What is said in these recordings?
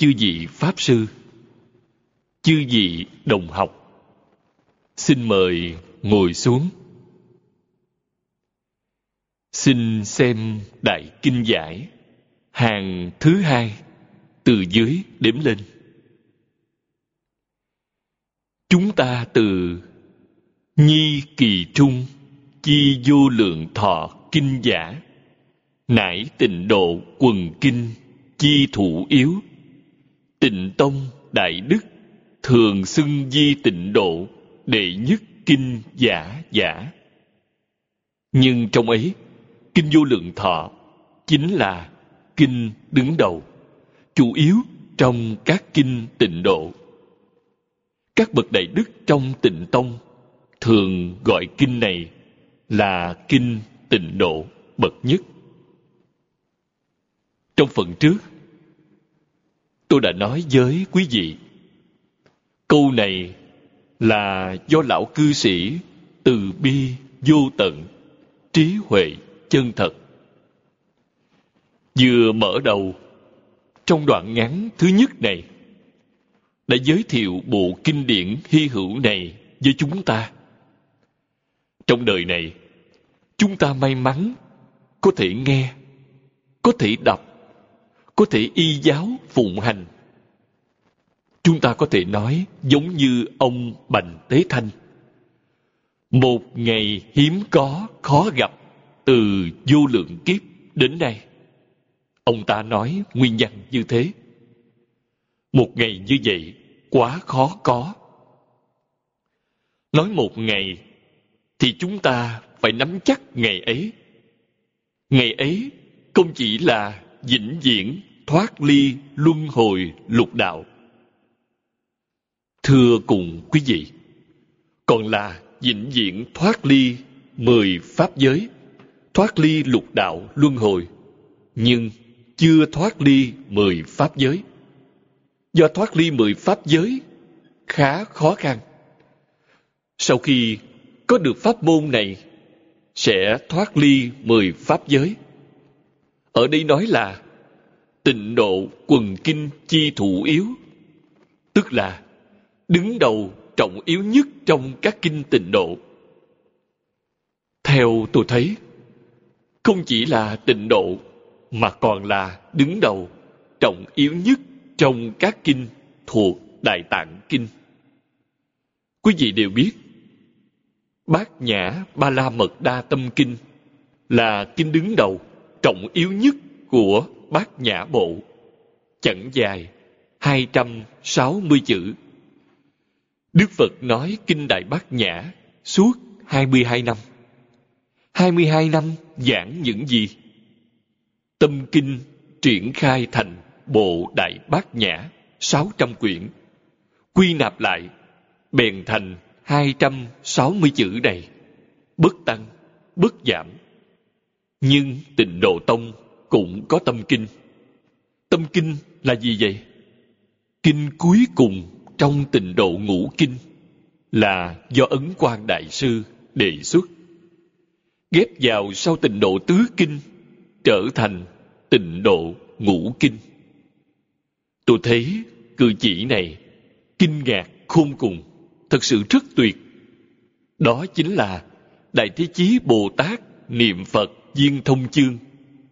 Chư vị Pháp Sư, Chư vị đồng học, Xin mời ngồi xuống. Xin xem Đại Kinh Giải Hàng thứ hai Từ dưới đếm lên. Chúng ta từ Nhi kỳ trung Chi vô lượng thọ kinh giả, nải tịnh độ quần kinh chi thủ yếu tịnh tông đại đức thường xưng di tịnh độ đệ nhất kinh giả giả. Nhưng trong ấy kinh vô lượng thọ chính là kinh đứng đầu chủ yếu trong các kinh tịnh độ. Các bậc đại đức trong tịnh tông thường gọi kinh này là kinh tịnh độ bậc nhất. Trong phần trước, tôi đã nói với quý vị, câu này là do lão cư sĩ từ bi vô tận, trí huệ chân thật. Vừa mở đầu, trong đoạn ngắn thứ nhất này, đã giới thiệu bộ kinh điển hy hữu này với chúng ta. Trong đời này, chúng ta may mắn có thể nghe, có thể đọc, có thể y giáo phụng hành. Chúng ta có thể nói giống như ông Bành Tế Thanh. Một ngày hiếm có, khó gặp từ vô lượng kiếp đến nay. Ông ta nói nguyên nhân như thế. Một ngày như vậy quá khó có. Nói một ngày thì chúng ta phải nắm chắc ngày ấy. Ngày ấy không chỉ là vĩnh viễn thoát ly luân hồi lục đạo. Thưa cùng quý vị, còn là vĩnh viễn thoát ly mười pháp giới, thoát ly lục đạo luân hồi, nhưng chưa thoát ly mười pháp giới. Do thoát ly mười pháp giới khá khó khăn. Sau khi có được pháp môn này, sẽ thoát ly mười pháp giới. Ở đây nói là tịnh độ quần kinh chi thủ yếu. Tức là, đứng đầu trọng yếu nhất trong các kinh tịnh độ. Theo tôi thấy, không chỉ là tịnh độ, mà còn là đứng đầu trọng yếu nhất trong các kinh thuộc đại tạng kinh. Quý vị đều biết, bát nhã ba la mật đa tâm kinh là kinh đứng đầu trọng yếu nhất của bát nhã bộ chẳng dài 260 chữ. Đức Phật nói Kinh Đại Bát Nhã suốt 22 năm. 22 năm giảng những gì? Tâm Kinh triển khai thành Bộ Đại Bát Nhã 600 quyển. Quy nạp lại, bèn thành 260 chữ này. Bất tăng, bất giảm. Nhưng tịnh độ tông cũng có tâm kinh. Tâm kinh là gì vậy? Kinh cuối cùng trong tịnh độ ngũ kinh là do Ấn Quang Đại Sư đề xuất. Ghép vào sau tịnh độ tứ kinh trở thành tịnh độ ngũ kinh. Tôi thấy cử chỉ này kinh ngạc khôn cùng, thật sự rất tuyệt. Đó chính là Đại Thế Chí Bồ Tát niệm Phật viên thông chương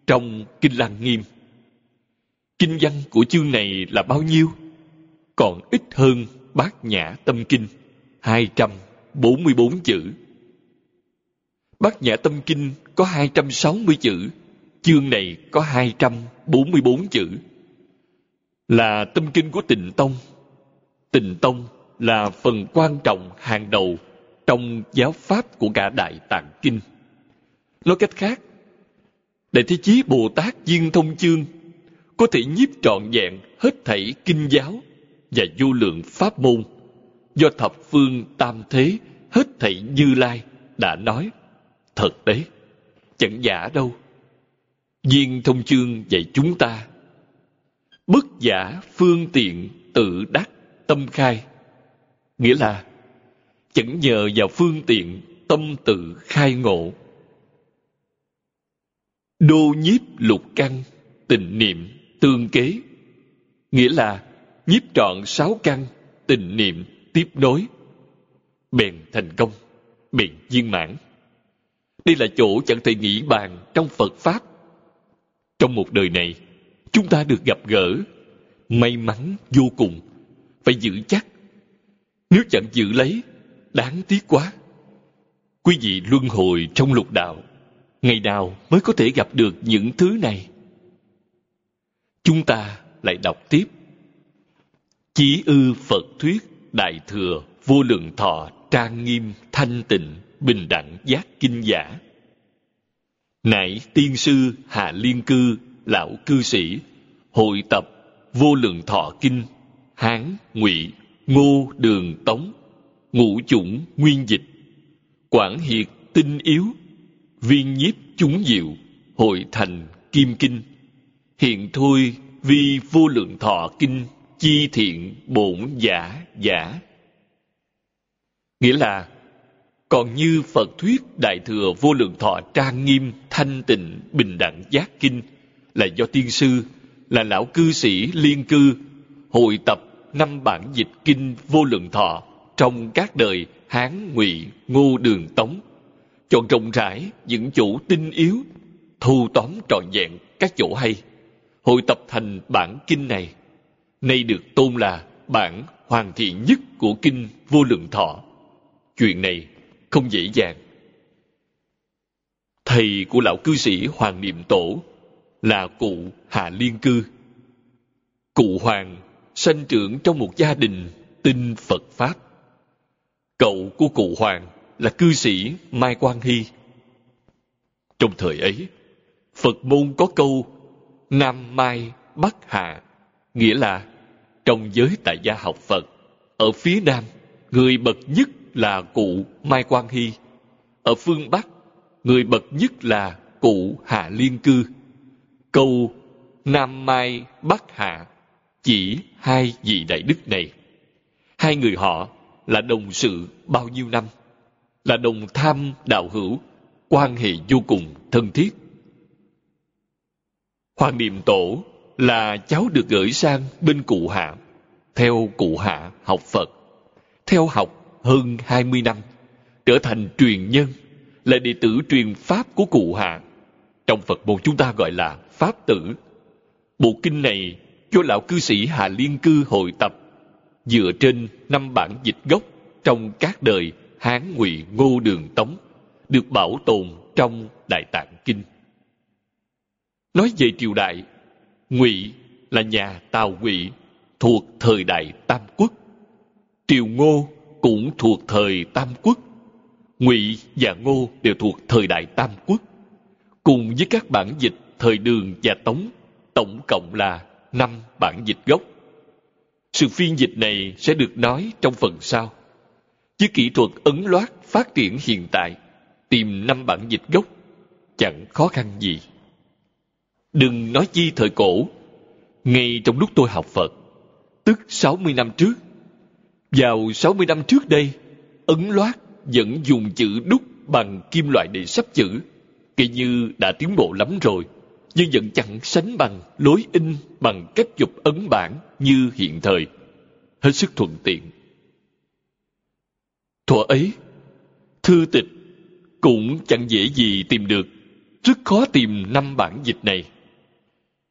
trong Kinh Lăng Nghiêm. Kinh văn của chương này là bao nhiêu? Còn ít hơn Bát Nhã Tâm Kinh, 244 chữ. Bát Nhã Tâm Kinh có 260 chữ, chương này có 244 chữ. Là tâm kinh của Tịnh Tông. Tịnh Tông là phần quan trọng hàng đầu trong giáo pháp của cả Đại Tạng Kinh. Nói cách khác, Đại Thế Chí Bồ Tát Duyên Thông Chương có thể nhiếp trọn vẹn hết thảy kinh giáo và vô lượng pháp môn. Do thập phương tam thế hết thảy như lai đã nói, thật đấy, chẳng giả đâu. Viên thông chương dạy chúng ta, bất giả phương tiện tự đắc tâm khai. Nghĩa là, chẳng nhờ vào phương tiện tâm tự khai ngộ đô nhiếp lục căn, tình niệm tương kế. Nghĩa là, nhiếp trọn sáu căn, tình niệm tiếp nối. Bèn thành công, bèn viên mãn. Đây là chỗ chẳng thể nghĩ bàn trong phật pháp. Trong một đời này, chúng ta được gặp gỡ, may mắn vô cùng, phải giữ chắc. Nếu chẳng giữ lấy, đáng tiếc quá. Quý vị luân hồi trong lục đạo ngày nào mới có thể gặp được những thứ này? Chúng ta lại đọc tiếp. Chí ư phật thuyết đại thừa vô lượng thọ trang nghiêm thanh tịnh bình đẳng giác kinh giả. Nãy tiên sư hạ liên cư lão cư sĩ hội tập vô lượng thọ kinh hán ngụy ngô đường tống ngũ chủng nguyên dịch quản hiệt tinh yếu viên nhiếp chúng diệu, hội thành kim kinh. Hiện thôi, vi vô lượng thọ kinh, chi thiện bổn giả giả. Nghĩa là, còn như phật thuyết đại thừa vô lượng thọ trang nghiêm thanh tịnh bình đẳng giác kinh, là do tiên sư, là lão cư sĩ liên cư hội tập năm bản dịch kinh vô lượng thọ trong các đời hán ngụy ngô đường tống chọn rộng rãi những chỗ tinh yếu thu tóm trọn vẹn các chỗ hay. Hội tập thành bản kinh này, nay được tôn là bản hoàn thiện nhất của kinh vô lượng thọ. Chuyện này không dễ dàng. Thầy của lão cư sĩ hoàng niệm tổ là cụ hạ liên cư. Cụ hoàng sanh trưởng trong một gia đình tin phật pháp. Cậu của cụ hoàng là cư sĩ mai quang hy. Trong thời ấy, phật môn có câu nam mai bắc hạ, nghĩa là trong giới tại gia học phật, ở phía nam, người bậc nhất là cụ mai quang hy. Ở phương bắc, người bậc nhất là cụ hạ liên cư. Câu nam mai bắc hạ chỉ hai vị đại đức này. Hai người họ là đồng sự bao nhiêu năm? Là đồng tham đạo hữu, quan hệ vô cùng thân thiết. Hoàng niệm tổ là cháu được gửi sang bên cụ hạ, theo cụ hạ học phật. Theo học hơn hai mươi năm, trở thành truyền nhân, là đệ tử truyền pháp của cụ hạ. Trong phật môn chúng ta gọi là pháp tử. Bộ kinh này cho lão cư sĩ hà liên cư hội tập, dựa trên năm bản dịch gốc trong các đời hán ngụy ngô đường tống, được bảo tồn trong đại tạng kinh. Nói về triều đại, ngụy là nhà tào ngụy thuộc thời đại tam quốc. Triều ngô cũng thuộc thời tam quốc. Ngụy và ngô đều thuộc thời đại tam quốc. Cùng với các bản dịch thời đường và tống, tổng cộng là năm bản dịch gốc. Sự phiên dịch này sẽ được nói trong phần sau với kỹ thuật ấn loát phát triển hiện tại, tìm năm bản dịch gốc, chẳng khó khăn gì. Đừng nói chi thời cổ, ngay trong lúc tôi học phật, tức 60 năm trước, vào 60 năm trước đây, ấn loát vẫn dùng chữ đúc bằng kim loại để sắp chữ, kể như đã tiến bộ lắm rồi, nhưng vẫn chẳng sánh bằng lối in bằng cách dục ấn bản như hiện thời. Hết sức thuận tiện thuở ấy, thư tịch cũng chẳng dễ gì tìm được, rất khó tìm năm bản dịch này.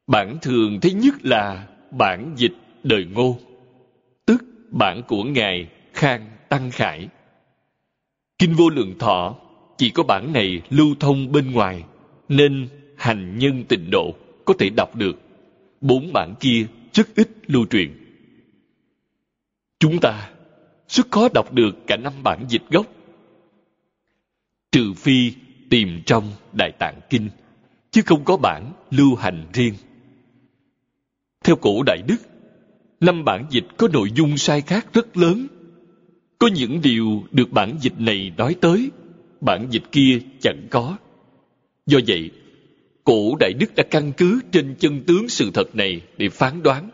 Bản thường thấy nhất là bản dịch đời ngô, tức bản của ngài khang tăng khải. Kinh vô lượng thọ chỉ có bản này lưu thông bên ngoài, nên hành nhân tịnh độ có thể đọc được. Bốn bản kia rất ít lưu truyền. Chúng ta rất khó đọc được cả năm bản dịch gốc trừ phi tìm trong Đại Tạng Kinh, chứ không có bản lưu hành riêng. Theo cổ Đại Đức, năm bản dịch có nội dung sai khác rất lớn. Có những điều được bản dịch này nói tới, bản dịch kia chẳng có. Do vậy, cổ Đại Đức đã căn cứ trên chân tướng sự thật này để phán đoán.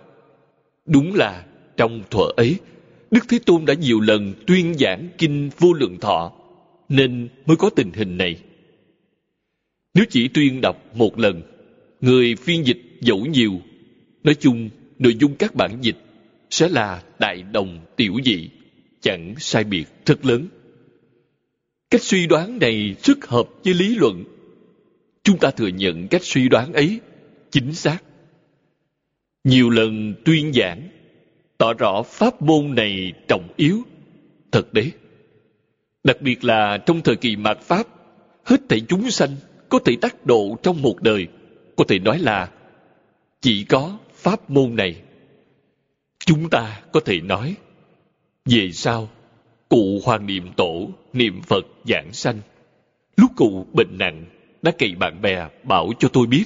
Đúng là trong thuở ấy, Đức Thế Tôn đã nhiều lần tuyên giảng kinh vô lượng thọ, nên mới có tình hình này. Nếu chỉ tuyên đọc một lần, người phiên dịch dẫu nhiều, nói chung nội dung các bản dịch sẽ là đại đồng tiểu dị, chẳng sai biệt rất lớn. Cách suy đoán này rất hợp với lý luận. Chúng ta thừa nhận cách suy đoán ấy chính xác. Nhiều lần tuyên giảng, tỏ rõ pháp môn này trọng yếu. Thật đấy. Đặc biệt là trong thời kỳ mạt Pháp, hết thảy chúng sanh có thể tác độ trong một đời, có thể nói là chỉ có pháp môn này. Chúng ta có thể nói, về sau, cụ Hoàng Niệm Tổ niệm Phật giảng sanh. Lúc cụ bệnh nặng, đã cậy bạn bè bảo cho tôi biết.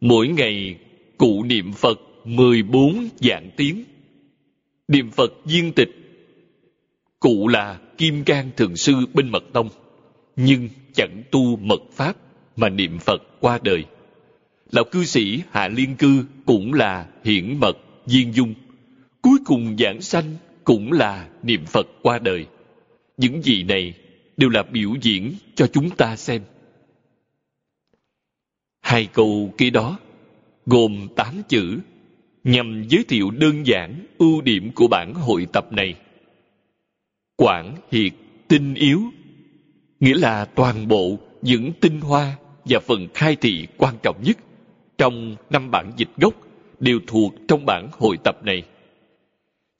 Mỗi ngày, cụ niệm Phật 14 dạng tiếng. Niệm Phật viên tịch. Cụ là Kim Cang Thường Sư bên Mật Tông, nhưng chẳng tu mật Pháp mà niệm Phật qua đời. Lão cư sĩ Hạ Liên Cư cũng là hiển mật, viên dung. Cuối cùng giảng sanh cũng là niệm Phật qua đời. Những gì này đều là biểu diễn cho chúng ta xem. Hai câu kế đó gồm tám chữ nhằm giới thiệu đơn giản ưu điểm của bản hội tập này. Quảng hiệt tinh yếu nghĩa là toàn bộ những tinh hoa và phần khai thị quan trọng nhất trong năm bản dịch gốc đều thuộc trong bản hội tập này.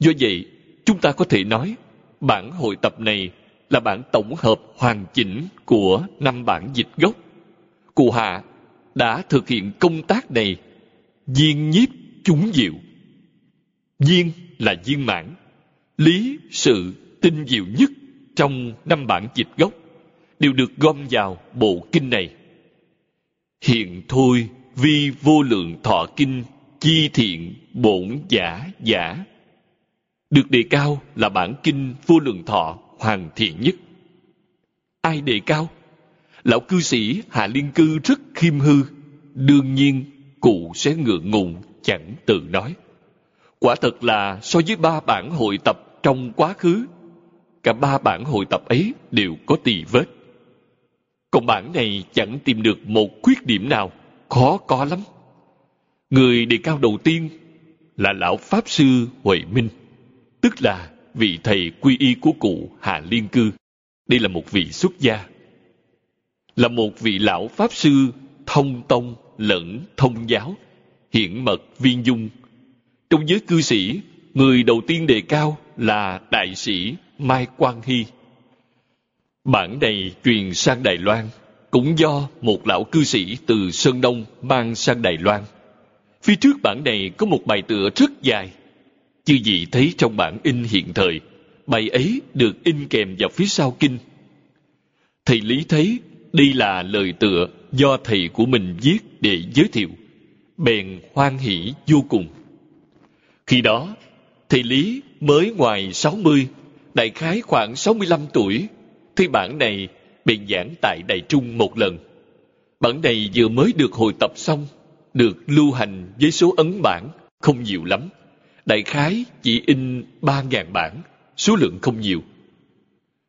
Do vậy, chúng ta có thể nói bản hội tập này là bản tổng hợp hoàn chỉnh của năm bản dịch gốc. Cụ Hạ đã thực hiện công tác này viên nhiếp chúng diệu. Viên là viên mãn, lý sự tinh diệu nhất trong năm bản dịch gốc đều được gom vào bộ kinh này. Hiện thôi vi vô lượng thọ kinh chi thiện bổn giả giả được đề cao là bản kinh vô lượng thọ hoàn thiện nhất ai đề cao lão cư sĩ hạ liên cư rất khiêm hư đương nhiên cụ sẽ ngượng ngùng chẳng tự nói quả thật là so với ba bản hội tập trong quá khứ cả ba bản hội tập ấy đều có tỳ vết còn bản này chẳng tìm được một khuyết điểm nào khó có lắm người đề cao đầu tiên là lão pháp sư huệ minh tức là vị thầy quy y của cụ Hà Liên Cư. Đây là một vị xuất gia. Là một vị lão Pháp Sư thông tông lẫn thông giáo, hiện mật viên dung. Trong giới cư sĩ, người đầu tiên đề cao là đại sĩ Mai Quang Hy. Bản này truyền sang Đài Loan, cũng do một lão cư sĩ từ Sơn Đông mang sang Đài Loan. Phía trước bản này có một bài tựa rất dài, Chư gì thấy trong bản in hiện thời, bài ấy được in kèm vào phía sau kinh. Thầy Lý thấy đây là lời tựa do thầy của mình viết để giới thiệu, bèn hoan hỷ vô cùng. Khi đó, thầy Lý mới ngoài 60, đại khái khoảng 65 tuổi, thì bản này bèn giảng tại Đại Trung một lần. Bản này vừa mới được hồi tập xong, được lưu hành với số ấn bản không nhiều lắm đại khái chỉ in ba ngàn bản, số lượng không nhiều.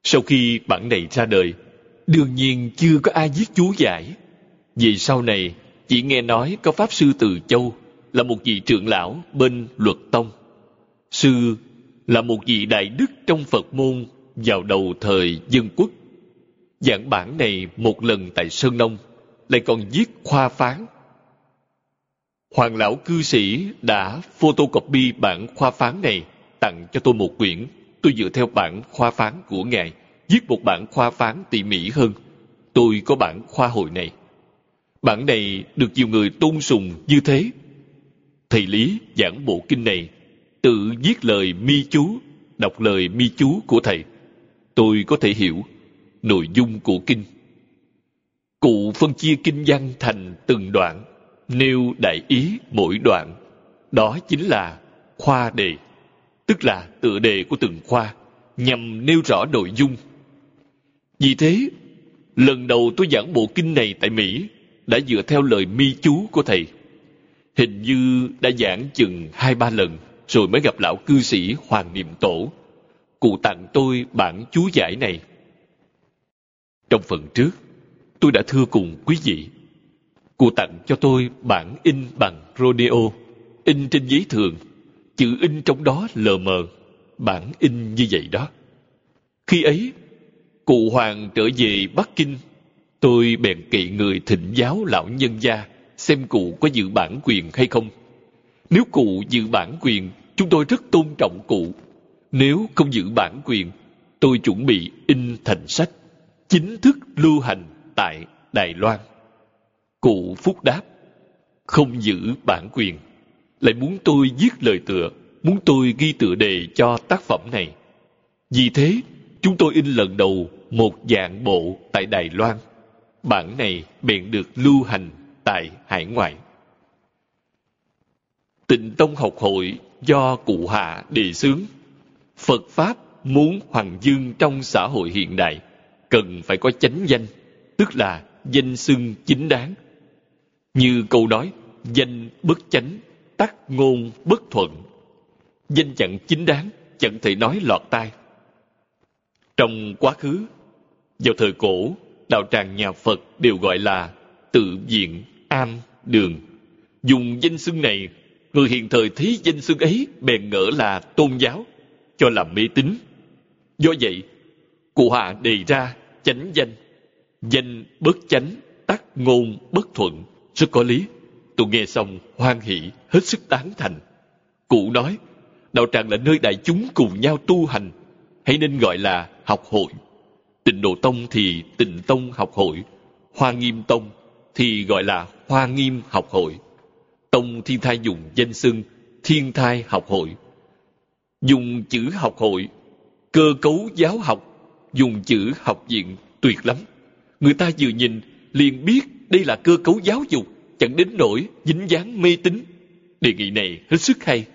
Sau khi bản này ra đời, đương nhiên chưa có ai viết chú giải. Vì sau này, chỉ nghe nói có Pháp Sư Từ Châu là một vị trưởng lão bên luật tông. Sư là một vị đại đức trong Phật môn vào đầu thời dân quốc. Giảng bản này một lần tại Sơn Nông, lại còn viết khoa phán Hoàng lão cư sĩ đã photocopy bản khoa phán này tặng cho tôi một quyển. Tôi dựa theo bản khoa phán của ngài, viết một bản khoa phán tỉ mỉ hơn. Tôi có bản khoa hội này. Bản này được nhiều người tôn sùng như thế. Thầy Lý giảng bộ kinh này, tự viết lời mi chú, đọc lời mi chú của thầy. Tôi có thể hiểu, nội dung của kinh. Cụ phân chia kinh văn thành từng đoạn, nêu đại ý mỗi đoạn. Đó chính là khoa đề, tức là tựa đề của từng khoa, nhằm nêu rõ nội dung. Vì thế, lần đầu tôi giảng bộ kinh này tại Mỹ đã dựa theo lời mi chú của thầy. Hình như đã giảng chừng hai ba lần rồi mới gặp lão cư sĩ Hoàng Niệm Tổ. Cụ tặng tôi bản chú giải này. Trong phần trước, tôi đã thưa cùng quý vị. Cụ tặng cho tôi bản in bằng rodeo, in trên giấy thường, chữ in trong đó lờ mờ, bản in như vậy đó. Khi ấy, cụ Hoàng trở về Bắc Kinh, tôi bèn kỵ người thịnh giáo lão nhân gia xem cụ có giữ bản quyền hay không. Nếu cụ giữ bản quyền, chúng tôi rất tôn trọng cụ. Nếu không giữ bản quyền, tôi chuẩn bị in thành sách, chính thức lưu hành tại Đài Loan. Cụ Phúc đáp, không giữ bản quyền, lại muốn tôi viết lời tựa, muốn tôi ghi tựa đề cho tác phẩm này. Vì thế, chúng tôi in lần đầu một dạng bộ tại Đài Loan. Bản này bèn được lưu hành tại hải ngoại. Tịnh Tông học hội do cụ Hạ đề xướng. Phật Pháp muốn hoàng dương trong xã hội hiện đại cần phải có chánh danh, tức là danh xưng chính đáng. Như câu nói, danh bất chánh, tắc ngôn bất thuận. Danh chẳng chính đáng, chẳng thể nói lọt tai. Trong quá khứ, vào thời cổ, đạo tràng nhà Phật đều gọi là tự viện, am, đường. Dùng danh xưng này, người hiện thời thấy danh xưng ấy bèn ngỡ là tôn giáo, cho là mê tín. Do vậy, cụ hạ đề ra chánh danh, danh bất chánh, tắc ngôn bất thuận, rất có lý. Tôi nghe xong hoan hỷ, hết sức tán thành. Cụ nói, đạo tràng là nơi đại chúng cùng nhau tu hành, hãy nên gọi là học hội. Tịnh Độ Tông thì Tịnh Tông học hội, Hoa Nghiêm Tông thì gọi là Hoa Nghiêm học hội. Tông Thiên Thai dùng danh xưng Thiên Thai học hội. Dùng chữ học hội, cơ cấu giáo học, dùng chữ học viện tuyệt lắm. Người ta vừa nhìn liền biết đây là cơ cấu giáo dục, chẳng đến nỗi dính dáng mê tín. Đề nghị này hết sức hay.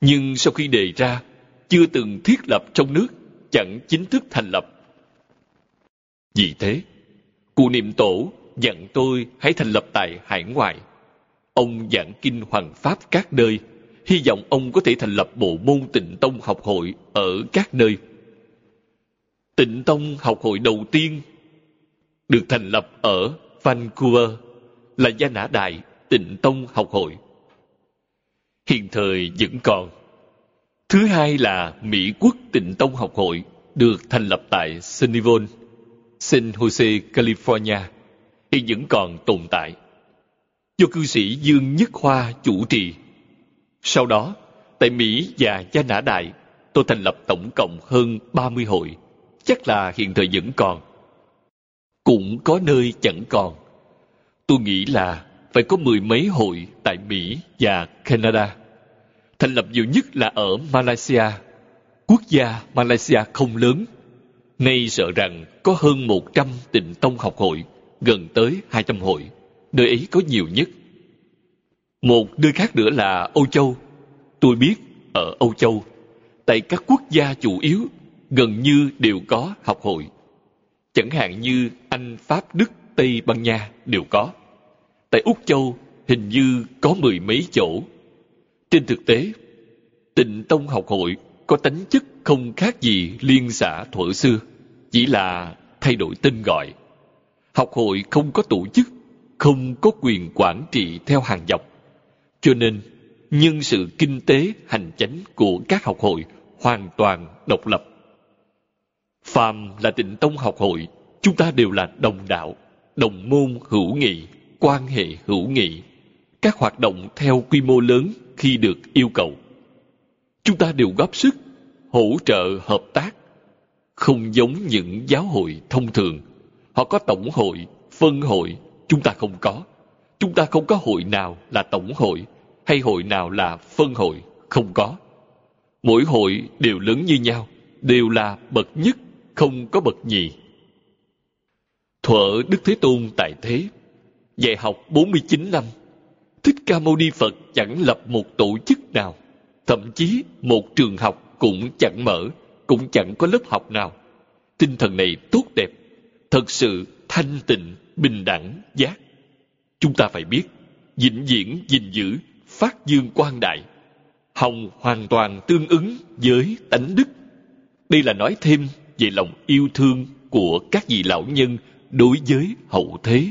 Nhưng sau khi đề ra, chưa từng thiết lập trong nước, chẳng chính thức thành lập. Vì thế, cụ niệm tổ dặn tôi hãy thành lập tại hải ngoại. Ông giảng kinh hoàng pháp các nơi, hy vọng ông có thể thành lập bộ môn tịnh tông học hội ở các nơi. Tịnh tông học hội đầu tiên được thành lập ở Vancouver là Gia Nã Đại Tịnh Tông học hội. Hiện thời vẫn còn. Thứ hai là Mỹ Quốc Tịnh Tông học hội được thành lập tại Sunnyvale, San Jose, California hiện vẫn còn tồn tại. Do cư sĩ Dương Nhất Hoa chủ trì. Sau đó, tại Mỹ và Gia Nã Đại, tôi thành lập tổng cộng hơn 30 hội, chắc là hiện thời vẫn còn. Cũng có nơi chẳng còn. Tôi nghĩ là phải có mười mấy hội tại Mỹ và Canada. Thành lập nhiều nhất là ở Malaysia. Quốc gia Malaysia không lớn. Nay sợ rằng có hơn 100 tịnh tông học hội gần tới 200 hội, nơi ấy có nhiều nhất. Một nơi khác nữa là Âu Châu. Tôi biết ở Âu Châu, tại các quốc gia chủ yếu gần như đều có học hội. Chẳng hạn như Anh, Pháp, Đức, Tây Ban Nha đều có. Tại Úc Châu hình như có mười mấy chỗ. Trên thực tế, tịnh tông học hội có tính chất không khác gì liên xã thuở xưa, chỉ là thay đổi tên gọi học hội không có tổ chức, không có quyền quản trị theo hàng dọc. Cho nên, nhân sự kinh tế hành chánh của các học hội hoàn toàn độc lập. Phàm là tịnh tông học hội, chúng ta đều là đồng đạo, đồng môn hữu nghị, quan hệ hữu nghị, các hoạt động theo quy mô lớn khi được yêu cầu. Chúng ta đều góp sức, hỗ trợ hợp tác, không giống những giáo hội thông thường Họ có tổng hội, phân hội, chúng ta không có. Chúng ta không có hội nào là tổng hội, hay hội nào là phân hội, không có. Mỗi hội đều lớn như nhau, đều là bậc nhất, không có bậc nhì. Thuở Đức Thế Tôn tại thế, dạy học 49 năm, Thích Ca Mâu Ni Phật chẳng lập một tổ chức nào, thậm chí một trường học cũng chẳng mở, cũng chẳng có lớp học nào. Tinh thần này tốt đẹp, thật sự thanh tịnh, bình đẳng, giác. Chúng ta phải biết, vĩnh viễn gìn giữ, phát dương quan đại. Hồng hoàn toàn tương ứng với tánh đức. Đây là nói thêm về lòng yêu thương của các vị lão nhân đối với hậu thế.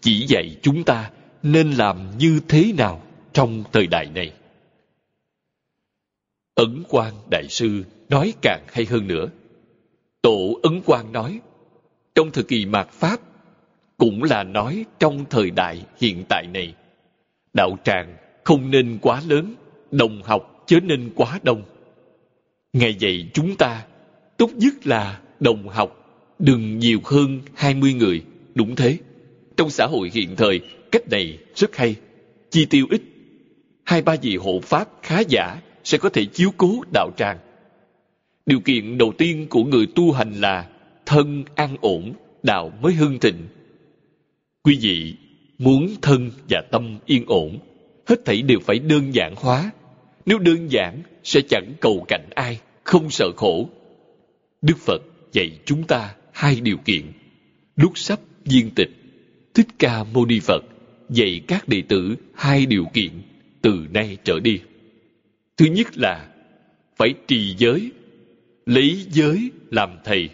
Chỉ dạy chúng ta nên làm như thế nào trong thời đại này. Ấn Quang Đại Sư nói càng hay hơn nữa. Tổ Ấn Quang nói, trong thời kỳ mạt Pháp, cũng là nói trong thời đại hiện tại này, đạo tràng không nên quá lớn, đồng học chớ nên quá đông. Ngày dạy chúng ta, tốt nhất là đồng học đừng nhiều hơn 20 người, đúng thế. Trong xã hội hiện thời, cách này rất hay, chi tiêu ít. Hai ba vị hộ pháp khá giả sẽ có thể chiếu cố đạo tràng. Điều kiện đầu tiên của người tu hành là thân an ổn, đạo mới hưng thịnh. Quý vị muốn thân và tâm yên ổn, hết thảy đều phải đơn giản hóa. Nếu đơn giản, sẽ chẳng cầu cạnh ai, không sợ khổ. Đức Phật dạy chúng ta hai điều kiện. Lúc sắp viên tịch, Thích Ca Mâu Ni Phật dạy các đệ tử hai điều kiện từ nay trở đi. Thứ nhất là phải trì giới, lấy giới làm thầy.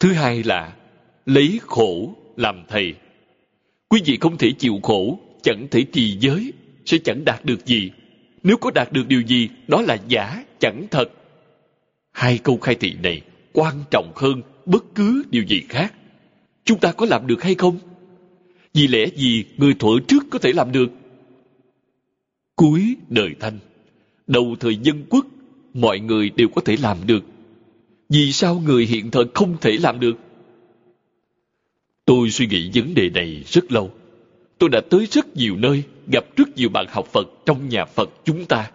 Thứ hai là lấy khổ làm thầy. Quý vị không thể chịu khổ, chẳng thể trì giới, sẽ chẳng đạt được gì. Nếu có đạt được điều gì, đó là giả, chẳng thật. Hai câu khai thị này quan trọng hơn bất cứ điều gì khác. Chúng ta có làm được hay không? Vì lẽ gì người thuở trước có thể làm được? Cuối đời thanh, đầu thời dân quốc, mọi người đều có thể làm được. Vì sao người hiện thời không thể làm được? Tôi suy nghĩ vấn đề này rất lâu. Tôi đã tới rất nhiều nơi, gặp rất nhiều bạn học Phật trong nhà Phật chúng ta.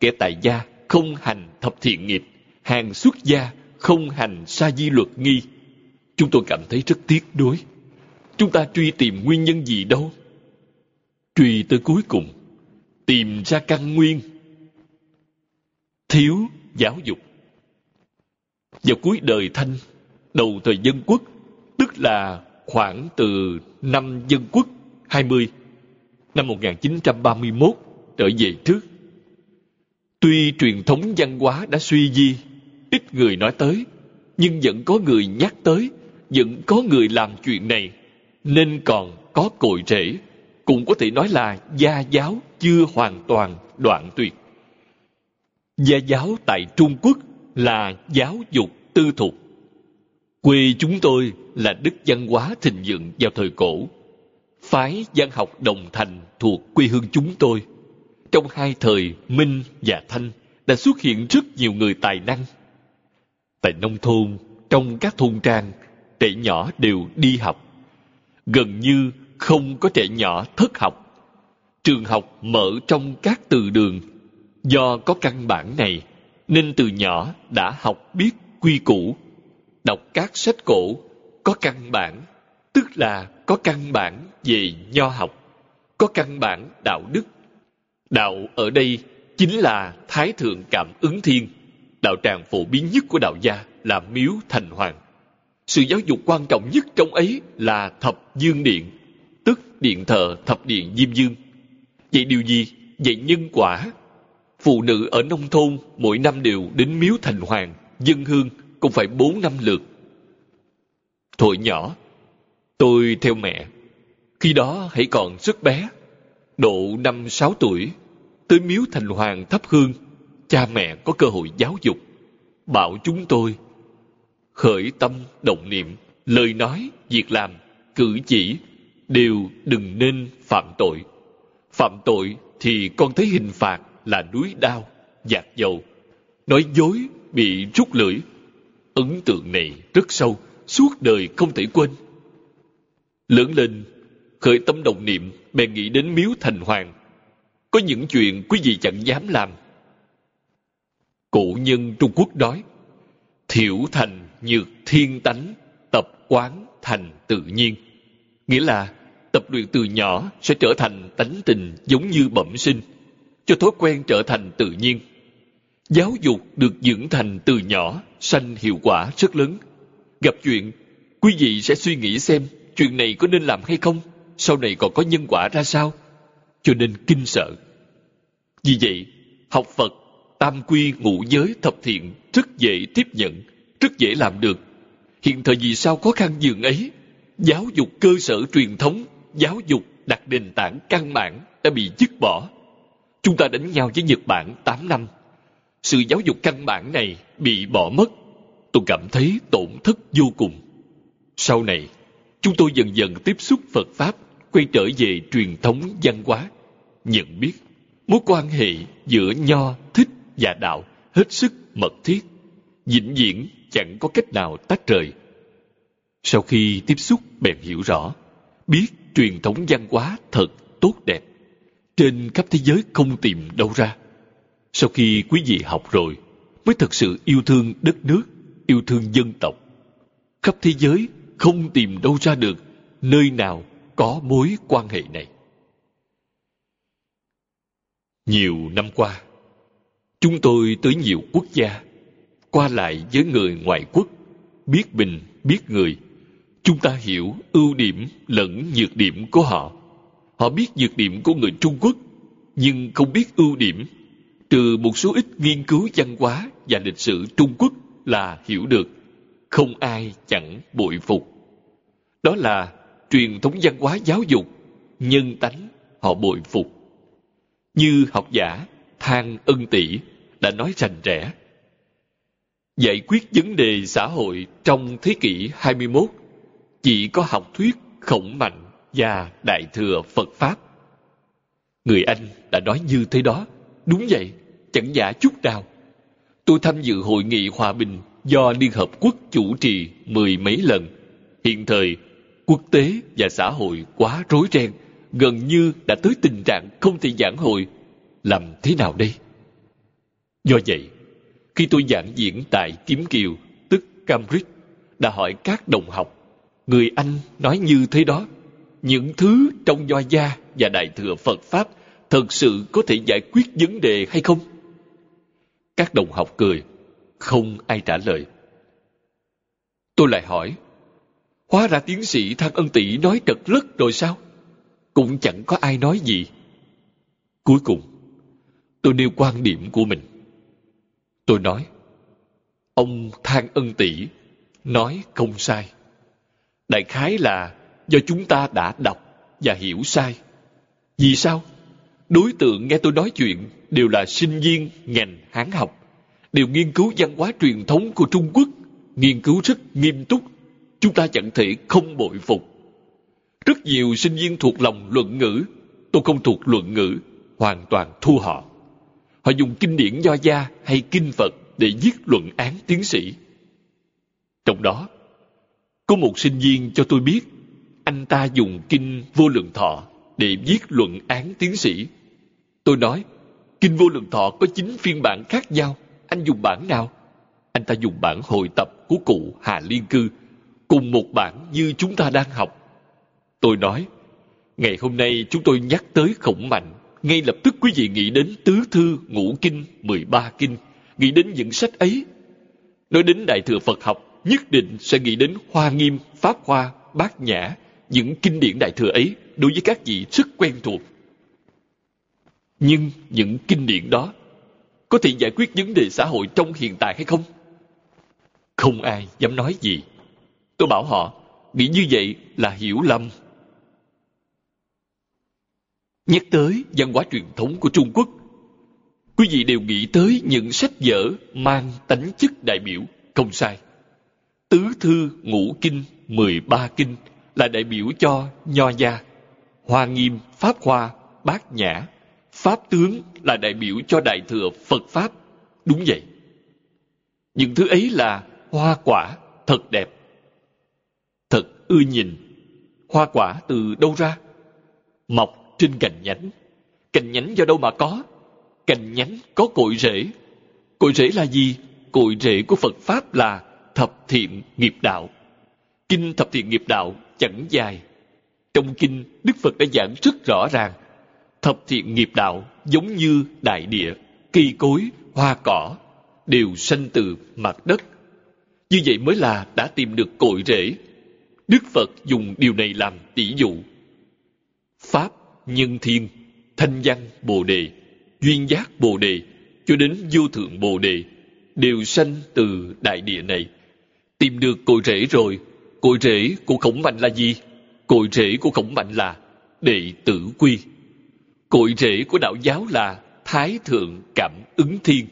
Kẻ tại gia không hành thập thiện nghiệp, hàng xuất gia không hành sa di luật nghi. Chúng tôi cảm thấy rất tiếc đối. Chúng ta truy tìm nguyên nhân gì đâu? Truy tới cuối cùng, tìm ra căn nguyên. Thiếu giáo dục. Vào cuối đời Thanh, đầu thời dân quốc, tức là khoảng từ năm dân quốc 20, năm 1931 trở về trước. Tuy truyền thống văn hóa đã suy di, ít người nói tới, nhưng vẫn có người nhắc tới, vẫn có người làm chuyện này, nên còn có cội rễ, cũng có thể nói là gia giáo chưa hoàn toàn đoạn tuyệt. Gia giáo tại Trung Quốc là giáo dục tư thục. Quê chúng tôi là đức văn hóa thịnh dựng vào thời cổ. Phái văn học Đồng Thành thuộc quê hương chúng tôi. Trong hai thời Minh và Thanh đã xuất hiện rất nhiều người tài năng Tại nông thôn, trong các thôn trang, trẻ nhỏ đều đi học. Gần như không có trẻ nhỏ thất học. Trường học mở trong các từ đường. Do có căn bản này, nên từ nhỏ đã học biết quy củ. Đọc các sách cổ, có căn bản, tức là có căn bản về nho học, có căn bản đạo đức. Đạo ở đây chính là Thái Thượng Cảm ứng Thiên đạo tràng phổ biến nhất của đạo gia là miếu thành hoàng. Sự giáo dục quan trọng nhất trong ấy là thập dương điện, tức điện thờ thập điện Diêm Dương. Vậy điều gì? Vậy nhân quả. Phụ nữ ở nông thôn mỗi năm đều đến miếu thành hoàng, dân hương cũng phải bốn năm lượt. Thuở nhỏ, tôi theo mẹ. Khi đó hãy còn rất bé, độ năm sáu tuổi, tới miếu thành hoàng thắp hương cha mẹ có cơ hội giáo dục, bảo chúng tôi khởi tâm động niệm, lời nói, việc làm, cử chỉ đều đừng nên phạm tội. Phạm tội thì con thấy hình phạt là núi đao, dạt dầu. Nói dối bị rút lưỡi. Ấn tượng này rất sâu, suốt đời không thể quên. Lớn lên, khởi tâm đồng niệm, bèn nghĩ đến miếu thành hoàng. Có những chuyện quý vị chẳng dám làm, Cổ nhân Trung Quốc nói, thiểu thành nhược thiên tánh, tập quán thành tự nhiên. Nghĩa là tập luyện từ nhỏ sẽ trở thành tánh tình giống như bẩm sinh, cho thói quen trở thành tự nhiên. Giáo dục được dưỡng thành từ nhỏ, sanh hiệu quả rất lớn. Gặp chuyện, quý vị sẽ suy nghĩ xem chuyện này có nên làm hay không, sau này còn có nhân quả ra sao, cho nên kinh sợ. Vì vậy, học Phật, tam quy ngũ giới thập thiện rất dễ tiếp nhận, rất dễ làm được. Hiện thời vì sao khó khăn dường ấy, giáo dục cơ sở truyền thống, giáo dục đặt nền tảng căn bản đã bị dứt bỏ. Chúng ta đánh nhau với Nhật Bản 8 năm. Sự giáo dục căn bản này bị bỏ mất. Tôi cảm thấy tổn thất vô cùng. Sau này, chúng tôi dần dần tiếp xúc Phật Pháp, quay trở về truyền thống văn hóa, nhận biết mối quan hệ giữa nho, thích và đạo hết sức mật thiết, vĩnh viễn chẳng có cách nào tách rời. Sau khi tiếp xúc bèn hiểu rõ, biết truyền thống văn hóa thật tốt đẹp, trên khắp thế giới không tìm đâu ra. Sau khi quý vị học rồi, mới thật sự yêu thương đất nước, yêu thương dân tộc. Khắp thế giới không tìm đâu ra được nơi nào có mối quan hệ này. Nhiều năm qua, chúng tôi tới nhiều quốc gia, qua lại với người ngoại quốc, biết bình, biết người. Chúng ta hiểu ưu điểm lẫn nhược điểm của họ. Họ biết nhược điểm của người Trung Quốc, nhưng không biết ưu điểm. Trừ một số ít nghiên cứu văn hóa và lịch sử Trung Quốc là hiểu được. Không ai chẳng bội phục. Đó là truyền thống văn hóa giáo dục, nhân tánh họ bội phục. Như học giả Thang Ân Tỷ đã nói rành rẽ. Giải quyết vấn đề xã hội trong thế kỷ 21 chỉ có học thuyết khổng mạnh và đại thừa Phật Pháp. Người Anh đã nói như thế đó. Đúng vậy, chẳng giả chút nào. Tôi tham dự hội nghị hòa bình do Liên Hợp Quốc chủ trì mười mấy lần. Hiện thời, quốc tế và xã hội quá rối ren, gần như đã tới tình trạng không thể giảng hội. Làm thế nào đây? Do vậy, khi tôi giảng diễn tại Kiếm Kiều, tức Cambridge, đã hỏi các đồng học, người Anh nói như thế đó, những thứ trong do gia và đại thừa Phật Pháp thật sự có thể giải quyết vấn đề hay không? Các đồng học cười, không ai trả lời. Tôi lại hỏi, hóa ra tiến sĩ Thăng Ân Tỷ nói trật lất rồi sao? Cũng chẳng có ai nói gì. Cuối cùng, tôi nêu quan điểm của mình. Tôi nói, ông Thang Ân Tỷ nói không sai. Đại khái là do chúng ta đã đọc và hiểu sai. Vì sao? Đối tượng nghe tôi nói chuyện đều là sinh viên ngành hán học, đều nghiên cứu văn hóa truyền thống của Trung Quốc, nghiên cứu rất nghiêm túc. Chúng ta chẳng thể không bội phục. Rất nhiều sinh viên thuộc lòng luận ngữ, tôi không thuộc luận ngữ, hoàn toàn thua họ. Họ dùng kinh điển do gia hay kinh Phật để viết luận án tiến sĩ. Trong đó, có một sinh viên cho tôi biết anh ta dùng kinh vô lượng thọ để viết luận án tiến sĩ. Tôi nói, kinh vô lượng thọ có chín phiên bản khác nhau, anh dùng bản nào? Anh ta dùng bản hội tập của cụ Hà Liên Cư, cùng một bản như chúng ta đang học. Tôi nói, ngày hôm nay chúng tôi nhắc tới khổng mạnh ngay lập tức quý vị nghĩ đến tứ thư ngũ kinh mười ba kinh nghĩ đến những sách ấy nói đến đại thừa phật học nhất định sẽ nghĩ đến hoa nghiêm pháp hoa bát nhã những kinh điển đại thừa ấy đối với các vị rất quen thuộc. Nhưng những kinh điển đó có thể giải quyết vấn đề xã hội trong hiện tại hay không? Không ai dám nói gì. Tôi bảo họ nghĩ như vậy là hiểu lầm. Nhắc tới văn hóa truyền thống của Trung Quốc, quý vị đều nghĩ tới những sách vở mang tánh chất đại biểu, không sai. Tứ thư ngũ kinh, mười ba kinh là đại biểu cho nho gia, hoa nghiêm, pháp hoa, bát nhã, pháp tướng là đại biểu cho đại thừa Phật Pháp. Đúng vậy. Những thứ ấy là hoa quả thật đẹp. Thật ưa nhìn. Hoa quả từ đâu ra? Mọc trên cành nhánh. Cành nhánh do đâu mà có? Cành nhánh có cội rễ. Cội rễ là gì? cội rễ của Phật Pháp là thập thiện nghiệp đạo. Kinh thập thiện nghiệp đạo chẳng dài. Trong kinh, Đức Phật đã giảng rất rõ ràng. Thập thiện nghiệp đạo giống như đại địa, cây cối, hoa cỏ, đều sanh từ mặt đất. Như vậy mới là đã tìm được cội rễ. Đức Phật dùng điều này làm tỷ dụ. Pháp, nhân thiên, thanh văn bồ đề, duyên giác bồ đề, cho đến vô thượng bồ đề, đều sanh từ đại địa này. Tìm được cội rễ rồi, cội rễ của khổng mạnh là gì? Cội rễ của khổng mạnh là đệ tử quy. Cội rễ của đạo giáo là thái thượng cảm ứng thiên.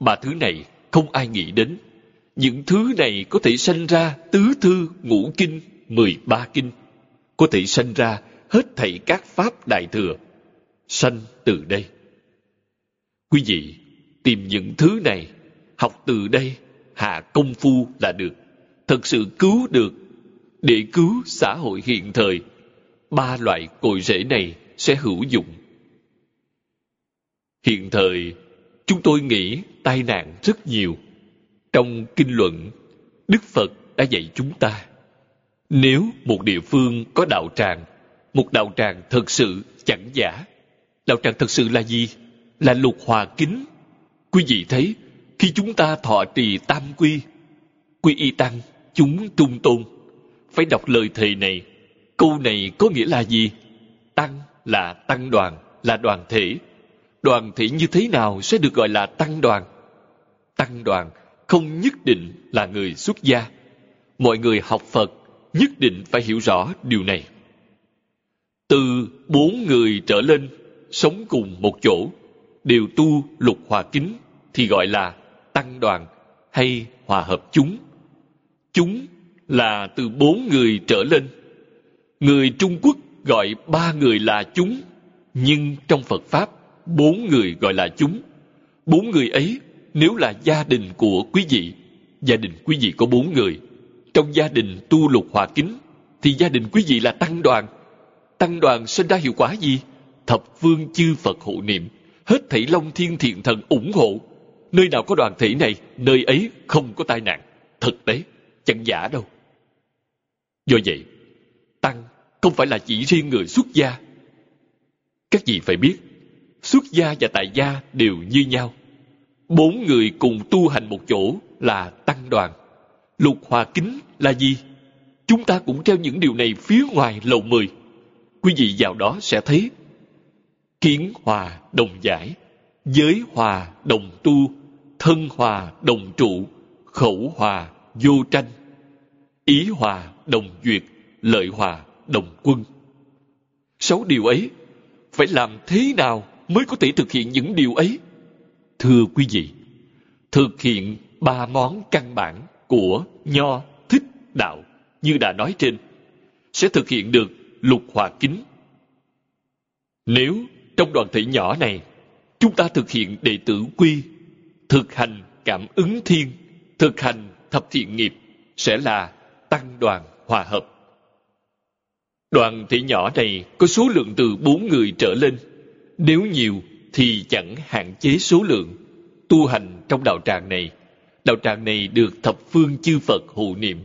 Ba thứ này không ai nghĩ đến. Những thứ này có thể sanh ra tứ thư ngũ kinh, mười ba kinh. Có thể sanh ra hết thảy các pháp đại thừa. Sanh từ đây. Quý vị, tìm những thứ này, học từ đây, hạ công phu là được. Thật sự cứu được, để cứu xã hội hiện thời. Ba loại cội rễ này sẽ hữu dụng. Hiện thời, chúng tôi nghĩ tai nạn rất nhiều. Trong kinh luận, Đức Phật đã dạy chúng ta. Nếu một địa phương có đạo tràng, một đạo tràng thật sự chẳng giả. Đạo tràng thật sự là gì? Là lục hòa kính. Quý vị thấy, khi chúng ta thọ trì tam quy, quy y tăng, chúng trung tôn, phải đọc lời thầy này. Câu này có nghĩa là gì? Tăng là tăng đoàn, là đoàn thể. Đoàn thể như thế nào sẽ được gọi là tăng đoàn? Tăng đoàn không nhất định là người xuất gia. Mọi người học Phật nhất định phải hiểu rõ điều này. Từ bốn người trở lên sống cùng một chỗ đều tu lục hòa kính thì gọi là tăng đoàn hay hòa hợp chúng. Chúng là từ bốn người trở lên. Người Trung Quốc gọi ba người là chúng, nhưng trong Phật Pháp, bốn người gọi là chúng. Bốn người ấy, nếu là gia đình của quý vị, gia đình quý vị có bốn người, trong gia đình tu lục hòa kính, thì gia đình quý vị là tăng đoàn. Tăng đoàn sinh ra hiệu quả gì? Thập phương chư Phật hộ niệm, hết thảy Long Thiên Thiện Thần ủng hộ. Nơi nào có đoàn thể này, nơi ấy không có tai nạn. Thực tế, chẳng giả đâu. Do vậy, Tăng không phải là chỉ riêng người xuất gia. Các vị phải biết, xuất gia và tại gia đều như nhau. Bốn người cùng tu hành một chỗ là Tăng đoàn. Lục hòa kính là gì? Chúng ta cũng treo những điều này phía ngoài lầu mười. Quý vị vào đó sẽ thấy kiến hòa đồng giải, giới hòa đồng tu, thân hòa đồng trụ, khẩu hòa vô tranh, ý hòa đồng duyệt, lợi hòa đồng quân. Sáu điều ấy, phải làm thế nào mới có thể thực hiện những điều ấy? Thưa quý vị, thực hiện ba món căn bản của nho thích đạo như đã nói trên sẽ thực hiện được lục hòa kính. Nếu trong đoàn thể nhỏ này chúng ta thực hiện đệ tử quy, thực hành cảm ứng thiên, thực hành thập thiện nghiệp sẽ là tăng đoàn hòa hợp. Đoàn thể nhỏ này có số lượng từ bốn người trở lên. Nếu nhiều thì chẳng hạn chế số lượng. Tu hành trong đạo tràng này, đạo tràng này được thập phương chư Phật hộ niệm,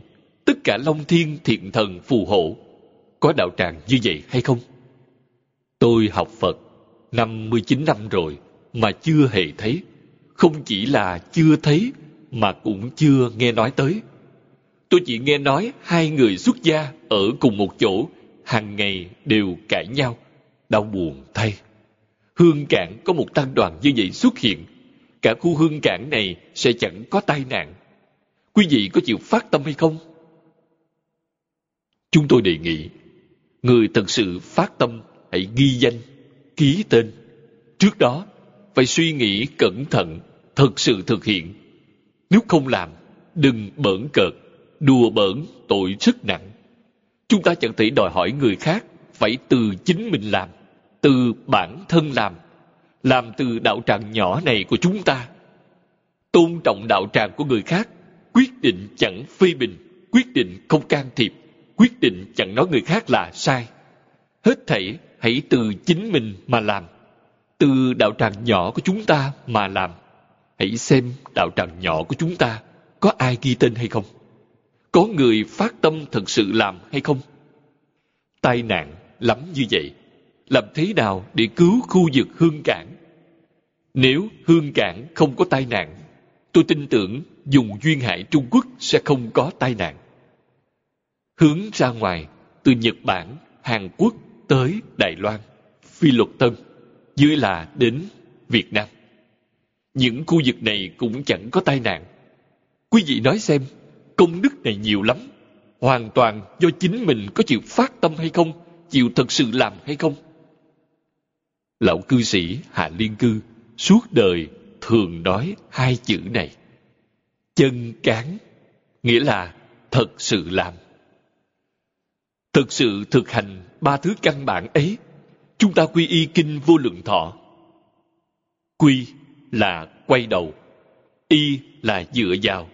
tất cả long thiên thiện thần phù hộ. Có đạo tràng như vậy hay không? Tôi học Phật năm 19 năm rồi mà chưa hề thấy. Không chỉ là chưa thấy mà cũng chưa nghe nói tới. Tôi chỉ nghe nói hai người xuất gia ở cùng một chỗ hàng ngày đều cãi nhau. Đau buồn thay. Hương cảng có một tăng đoàn như vậy xuất hiện. Cả khu hương cảng này sẽ chẳng có tai nạn. Quý vị có chịu phát tâm hay không? Chúng tôi đề nghị, người thật sự phát tâm hãy ghi danh, ký tên. Trước đó, phải suy nghĩ cẩn thận, thật sự thực hiện. Nếu không làm, đừng bỡn cợt, đùa bỡn tội rất nặng. Chúng ta chẳng thể đòi hỏi người khác phải từ chính mình làm, từ bản thân làm, làm từ đạo tràng nhỏ này của chúng ta. Tôn trọng đạo tràng của người khác, quyết định chẳng phê bình, quyết định không can thiệp, quyết định chẳng nói người khác là sai. Hết thảy hãy từ chính mình mà làm, từ đạo tràng nhỏ của chúng ta mà làm hãy xem đạo tràng nhỏ của chúng ta có ai ghi tên hay không? Có người phát tâm thật sự làm hay không? Tai nạn lắm như vậy. Làm thế nào để cứu khu vực hương cảng? Nếu hương cảng không có tai nạn, tôi tin tưởng dùng duyên hải Trung Quốc sẽ không có tai nạn. Hướng ra ngoài, từ Nhật Bản, Hàn Quốc tới Đài Loan, Phi Luật Tân, dưới là đến Việt Nam. Những khu vực này cũng chẳng có tai nạn. Quý vị nói xem, công đức này nhiều lắm. Hoàn toàn do chính mình có chịu phát tâm hay không, chịu thật sự làm hay không. Lão cư sĩ Hạ Liên Cư suốt đời thường nói hai chữ này. Chân cán, nghĩa là thật sự làm. Thực sự thực hành ba thứ căn bản ấy, chúng ta quy y kinh vô lượng thọ. Quy là quay đầu, y là dựa vào,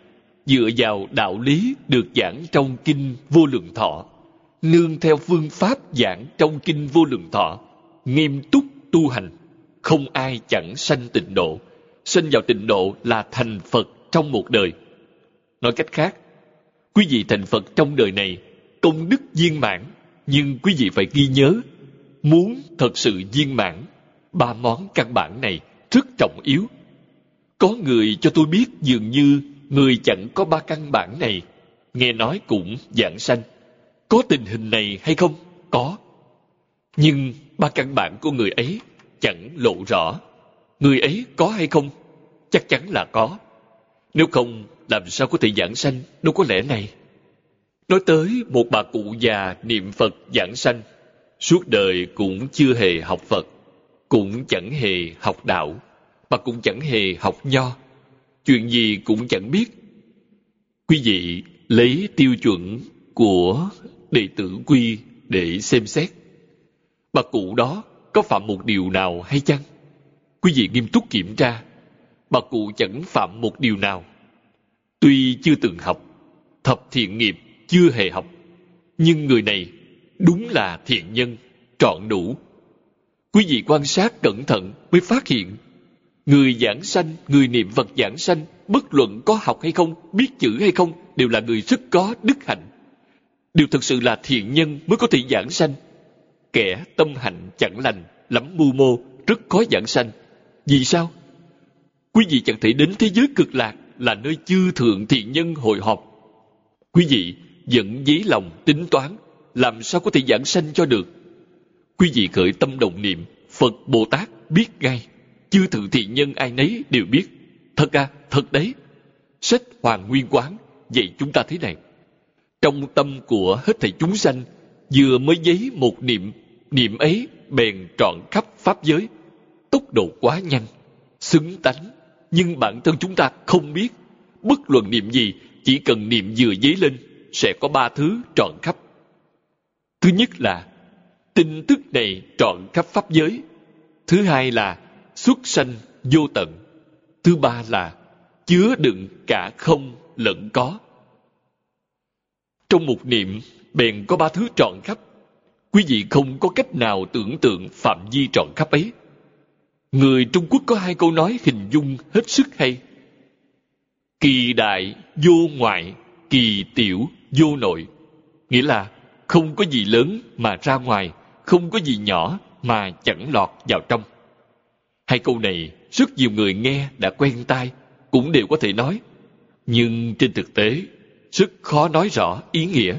dựa vào đạo lý được giảng trong kinh vô lượng thọ, nương theo phương pháp giảng trong kinh vô lượng thọ, nghiêm túc tu hành, không ai chẳng sanh tịnh độ. Sanh vào tịnh độ là thành Phật trong một đời. Nói cách khác, quý vị thành Phật trong đời này công đức viên mãn, nhưng quý vị phải ghi nhớ, muốn thật sự viên mãn, ba món căn bản này rất trọng yếu. Có người cho tôi biết dường như người chẳng có ba căn bản này, nghe nói cũng dạng sanh. Có tình hình này hay không? Có. Nhưng ba căn bản của người ấy chẳng lộ rõ. Người ấy có hay không? Chắc chắn là có. Nếu không, làm sao có thể giảng sanh đâu có lẽ này. Nói tới một bà cụ già niệm Phật giảng sanh, suốt đời cũng chưa hề học Phật, cũng chẳng hề học đạo, mà cũng chẳng hề học nho. Chuyện gì cũng chẳng biết. Quý vị lấy tiêu chuẩn của đệ tử quy để xem xét. Bà cụ đó có phạm một điều nào hay chăng? Quý vị nghiêm túc kiểm tra. Bà cụ chẳng phạm một điều nào. Tuy chưa từng học, thập thiện nghiệp chưa hề học, nhưng người này đúng là thiện nhân, trọn đủ. Quý vị quan sát cẩn thận mới phát hiện Người giảng sanh, người niệm Phật giảng sanh, bất luận có học hay không, biết chữ hay không, đều là người rất có đức hạnh. Điều thực sự là thiện nhân mới có thể giảng sanh. Kẻ tâm hạnh chẳng lành, lắm mưu mô, rất khó giảng sanh. Vì sao? Quý vị chẳng thể đến thế giới cực lạc là nơi chư thượng thiện nhân hội họp. Quý vị giận dí lòng tính toán, làm sao có thể giảng sanh cho được. Quý vị khởi tâm đồng niệm, Phật Bồ Tát biết ngay. Chư thượng thiện nhân ai nấy đều biết. Thật à, thật đấy. Sách Hoàng Nguyên Quán dạy chúng ta thế này. Trong tâm của hết thảy chúng sanh, vừa mới giấy một niệm, niệm ấy bèn trọn khắp pháp giới. Tốc độ quá nhanh, xứng tánh, nhưng bản thân chúng ta không biết. Bất luận niệm gì, chỉ cần niệm vừa giấy lên, sẽ có ba thứ trọn khắp. Thứ nhất là tin tức này trọn khắp pháp giới. Thứ hai là xuất sanh vô tận. Thứ ba là chứa đựng cả không lẫn có. Trong một niệm, bèn có ba thứ trọn khắp. Quý vị không có cách nào tưởng tượng phạm vi trọn khắp ấy. Người Trung Quốc có hai câu nói hình dung hết sức hay. Kỳ đại vô ngoại, kỳ tiểu vô nội. Nghĩa là không có gì lớn mà ra ngoài, không có gì nhỏ mà chẳng lọt vào trong. Hai câu này rất nhiều người nghe đã quen tai, cũng đều có thể nói. Nhưng trên thực tế, rất khó nói rõ ý nghĩa.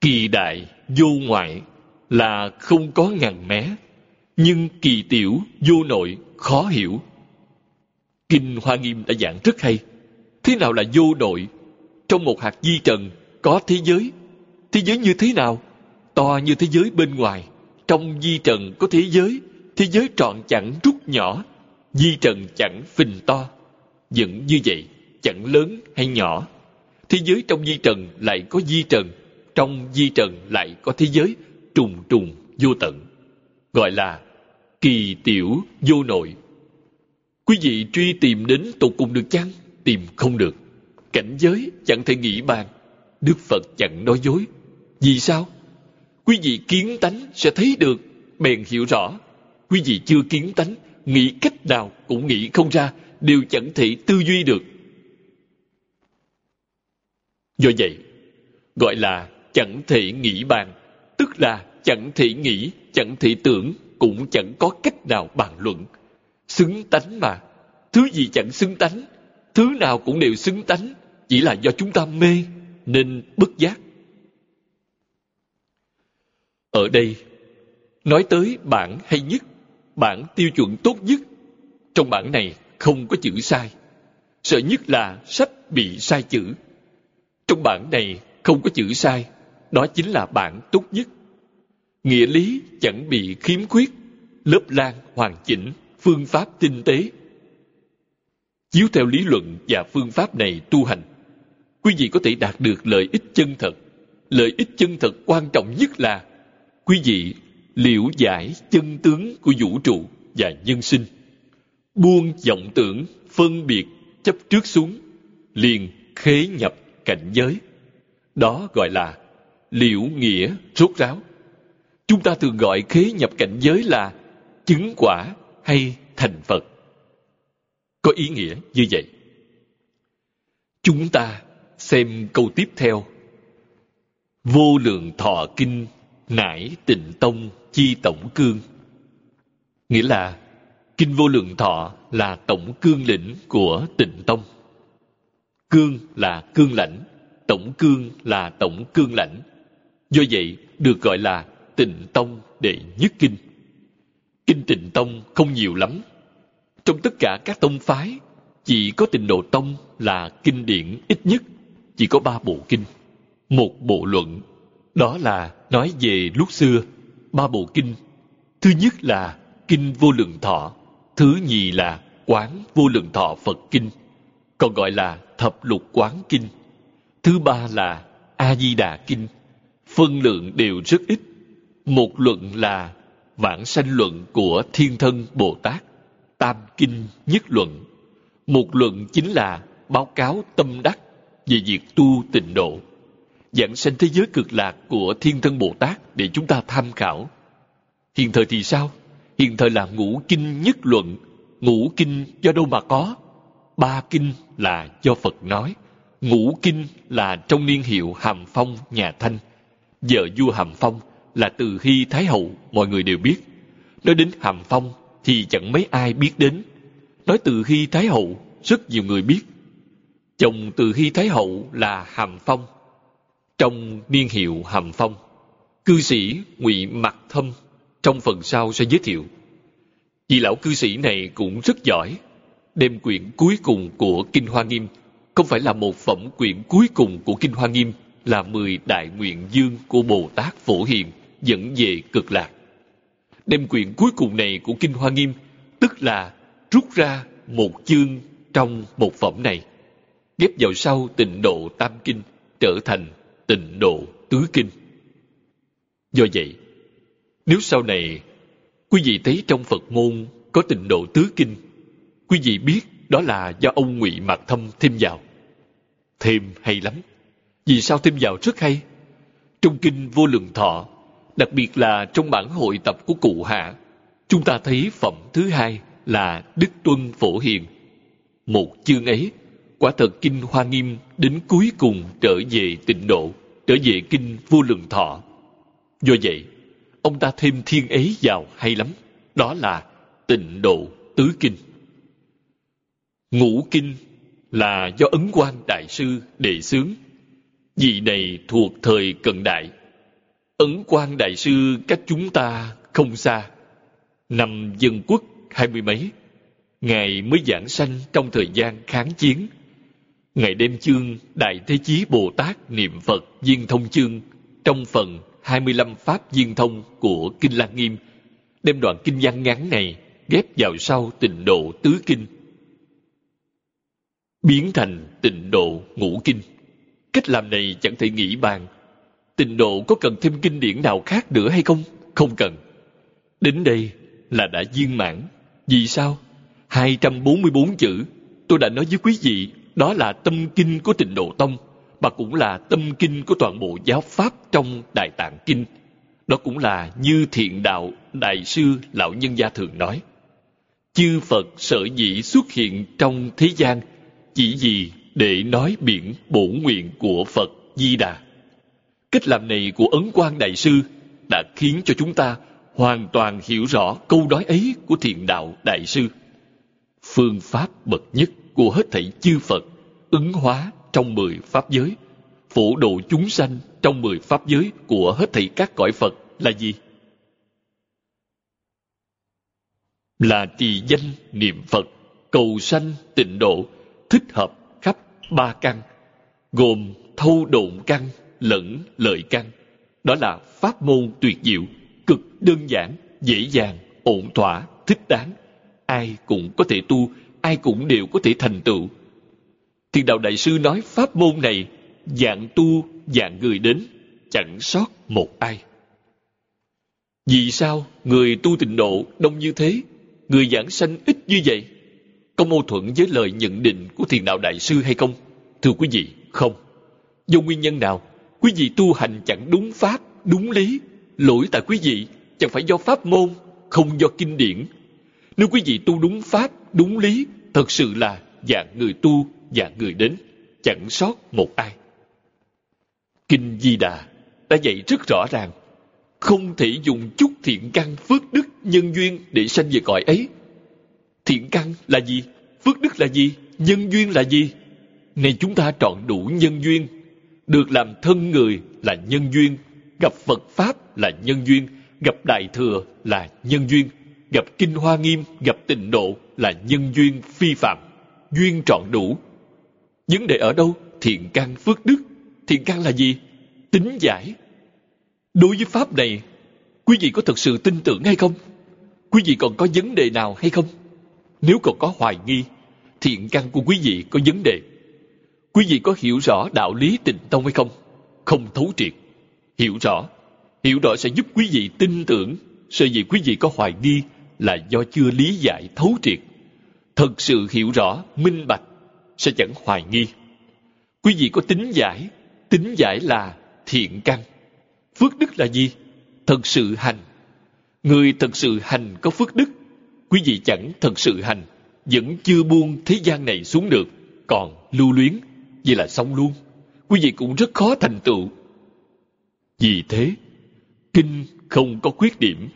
Kỳ đại, vô ngoại là không có ngàn mé, nhưng kỳ tiểu, vô nội, khó hiểu. Kinh Hoa Nghiêm đã giảng rất hay. Thế nào là vô nội? Trong một hạt di trần có thế giới. Thế giới như thế nào? To như thế giới bên ngoài. Trong di trần có thế giới thế giới trọn chẳng rút nhỏ, di trần chẳng phình to. Vẫn như vậy, chẳng lớn hay nhỏ. Thế giới trong di trần lại có di trần, trong di trần lại có thế giới trùng trùng vô tận. Gọi là kỳ tiểu vô nội. Quý vị truy tìm đến tột cùng được chăng? Tìm không được. Cảnh giới chẳng thể nghĩ bàn. Đức Phật chẳng nói dối. Vì sao? Quý vị kiến tánh sẽ thấy được, bèn hiểu rõ quý vị chưa kiến tánh nghĩ cách nào cũng nghĩ không ra, đều chẳng thể tư duy được. Do vậy, gọi là chẳng thể nghĩ bàn, tức là chẳng thể nghĩ, chẳng thể tưởng, cũng chẳng có cách nào bàn luận. Xứng tánh mà, thứ gì chẳng xứng tánh, thứ nào cũng đều xứng tánh, chỉ là do chúng ta mê nên bất giác. Ở đây, nói tới bản hay nhất, bản tiêu chuẩn tốt nhất. Trong bản này không có chữ sai. Sợ nhất là sách bị sai chữ. Trong bản này không có chữ sai, đó chính là bản tốt nhất. Nghĩa lý chẳng bị khiếm khuyết, lớp lan hoàn chỉnh, phương pháp tinh tế. Chiếu theo lý luận và phương pháp này tu hành, quý vị có thể đạt được lợi ích chân thật. Lợi ích chân thật quan trọng nhất là quý vị liễu giải chân tướng của vũ trụ và nhân sinh. Buông vọng tưởng, phân biệt, chấp trước xuống, liền khế nhập cảnh giới. Đó gọi là liễu nghĩa rốt ráo. Chúng ta thường gọi khế nhập cảnh giới là chứng quả hay thành Phật. Có ý nghĩa như vậy. Chúng ta xem câu tiếp theo. Vô lượng thọ kinh nải tịnh tông chi tổng cương. Nghĩa là Kinh Vô Lượng Thọ là tổng cương lĩnh của tịnh tông. Cương là cương lãnh, tổng cương là tổng cương lãnh. Do vậy, được gọi là tịnh tông đệ nhất kinh. Kinh tịnh tông không nhiều lắm. Trong tất cả các tông phái, chỉ có tịnh độ tông là kinh điển ít nhất, chỉ có ba bộ kinh. Một bộ luận, đó là nói về lúc xưa, ba bộ kinh. Thứ nhất là Kinh Vô Lượng Thọ, thứ nhì là Quán Vô Lượng Thọ Phật Kinh, còn gọi là Thập Lục Quán Kinh. Thứ ba là A Di Đà Kinh, phân lượng đều rất ít. Một luận là Vãng sanh luận của Thiên Thân Bồ Tát, Tam Kinh Nhất Luận. Một luận chính là báo cáo tâm đắc về việc tu tịnh độ. Giảng sanh thế giới cực lạc của Thiên Thân Bồ Tát để chúng ta tham khảo. Hiện thời thì sao? Hiện thời là ngũ kinh nhất luận, ngũ kinh do đâu mà có? Ba kinh là do Phật nói, ngũ kinh là trong niên hiệu Hàm Phong nhà Thanh. Vợ vua Hàm Phong là từ Hy Thái Hậu, mọi người đều biết. Nói đến Hàm Phong thì chẳng mấy ai biết đến. Nói từ Hy Thái Hậu, rất nhiều người biết. Chồng từ Hy Thái Hậu là Hàm Phong. Trong niên hiệu Hàm Phong, cư sĩ ngụy Mặc Thâm trong phần sau sẽ giới thiệu. Vị lão cư sĩ này cũng rất giỏi. Đem quyển cuối cùng của Kinh Hoa Nghiêm không phải là một phẩm quyển cuối cùng của Kinh Hoa Nghiêm là mười đại nguyện dương của Bồ Tát Phổ Hiền dẫn về cực lạc. Đem quyển cuối cùng này của Kinh Hoa Nghiêm tức là rút ra một chương trong một phẩm này ghép vào sau tịnh độ tam kinh trở thành tịnh độ tứ kinh. Do vậy, nếu sau này quý vị thấy trong Phật môn có tịnh độ tứ kinh, quý vị biết đó là do ông Ngụy Mạc Thâm thêm vào. Thêm hay lắm. Vì sao thêm vào rất hay? Trong kinh vô lượng thọ, đặc biệt là trong bản hội tập của cụ hạ, chúng ta thấy phẩm thứ hai là Đức Tuân Phổ Hiền. Một chương ấy, quả thật kinh Hoa Nghiêm đến cuối cùng trở về tịnh độ, trở về kinh vô lượng thọ. Do vậy, ông ta thêm thiên ấy vào hay lắm. Đó là tịnh độ tứ kinh. Ngũ kinh là do Ấn Quang Đại Sư đề xướng. Vị này thuộc thời cận đại. Ấn Quang Đại Sư cách chúng ta không xa. Năm dân quốc hai mươi mấy, Ngài mới giảng sanh trong thời gian kháng chiến. Ngài đem chương Đại Thế Chí Bồ Tát Niệm Phật Viên Thông Chương trong phần 25 pháp viên thông của Kinh Lăng Nghiêm, đem đoạn kinh văn ngắn này ghép vào sau tịnh độ tứ kinh. Biến thành tịnh độ ngũ kinh. Cách làm này chẳng thể nghĩ bàn. Tịnh độ có cần thêm kinh điển nào khác nữa hay không? Không cần. Đến đây là đã viên mãn. Vì sao? 244 chữ, tôi đã nói với quý vị, đó là tâm kinh của tịnh độ tông, mà cũng là tâm kinh của toàn bộ giáo pháp trong Đại Tạng Kinh. Đó cũng là như thiện đạo Đại sư Lão Nhân Gia thường nói. chư Phật sở dĩ xuất hiện trong thế gian chỉ vì để nói biển bổ nguyện của Phật Di Đà. Cách làm này của Ấn Quang Đại Sư đã khiến cho chúng ta hoàn toàn hiểu rõ câu nói ấy của thiền đạo Đại Sư. Phương pháp bậc nhất của hết thảy chư Phật ứng hóa trong mười pháp giới, phổ độ chúng sanh trong mười pháp giới của hết thảy các cõi Phật là gì? Là trì danh niệm Phật, cầu sanh tịnh độ, thích hợp khắp ba căn, gồm thâu độn căn lẫn lợi căn. Đó là pháp môn tuyệt diệu, cực đơn giản, dễ dàng, ổn thỏa, thích đáng. Ai cũng có thể tu, ai cũng đều có thể thành tựu. Thiền đạo đại sư nói pháp môn này dạng tu, dạng người đến, chẳng sót một ai. Vì sao người tu tịnh độ đông như thế, người giảng sanh ít như vậy? Có mâu thuẫn với lời nhận định của thiền đạo đại sư hay không? Thưa quý vị, không. Do nguyên nhân nào? Quý vị tu hành chẳng đúng pháp, đúng lý. Lỗi tại quý vị chẳng phải do pháp môn, không do kinh điển. Nếu quý vị tu đúng pháp, đúng lý, thật sự là dạng người tu, dạng người đến, chẳng sót một ai. Kinh Di Đà đã dạy rất rõ ràng, không thể dùng chút thiện căn phước đức nhân duyên để sanh về cõi ấy. Thiện căn là gì? Phước đức là gì? Nhân duyên là gì? Này chúng ta trọn đủ nhân duyên, được làm thân người là nhân duyên, gặp Phật Pháp là nhân duyên, gặp Đại Thừa là nhân duyên, gặp Kinh Hoa Nghiêm, gặp Tịnh Độ là nhân duyên phi phạm, duyên trọn đủ. Vấn đề ở đâu? Thiện căn phước đức. Thiện căn là gì? Tính giải. Đối với Pháp này, quý vị có thật sự tin tưởng hay không? Quý vị còn có vấn đề nào hay không? Nếu còn có hoài nghi, thiện căn của quý vị có vấn đề. Quý vị có hiểu rõ đạo lý tịnh tông hay không? Không thấu triệt. Hiểu rõ. Hiểu rõ sẽ giúp quý vị tin tưởng. sợ gì quý vị có hoài nghi là do chưa lý giải thấu triệt. Thật sự hiểu rõ, minh bạch, sẽ chẳng hoài nghi. Quý vị có tính giải. Tính giải là thiện căn. Phước đức là gì? Thật sự hành. Người thật sự hành có phước đức. Quý vị chẳng thật sự hành, vẫn chưa buông thế gian này xuống được, còn lưu luyến vậy là xong luôn. Quý vị cũng rất khó thành tựu. Vì thế, kinh không có khuyết điểm,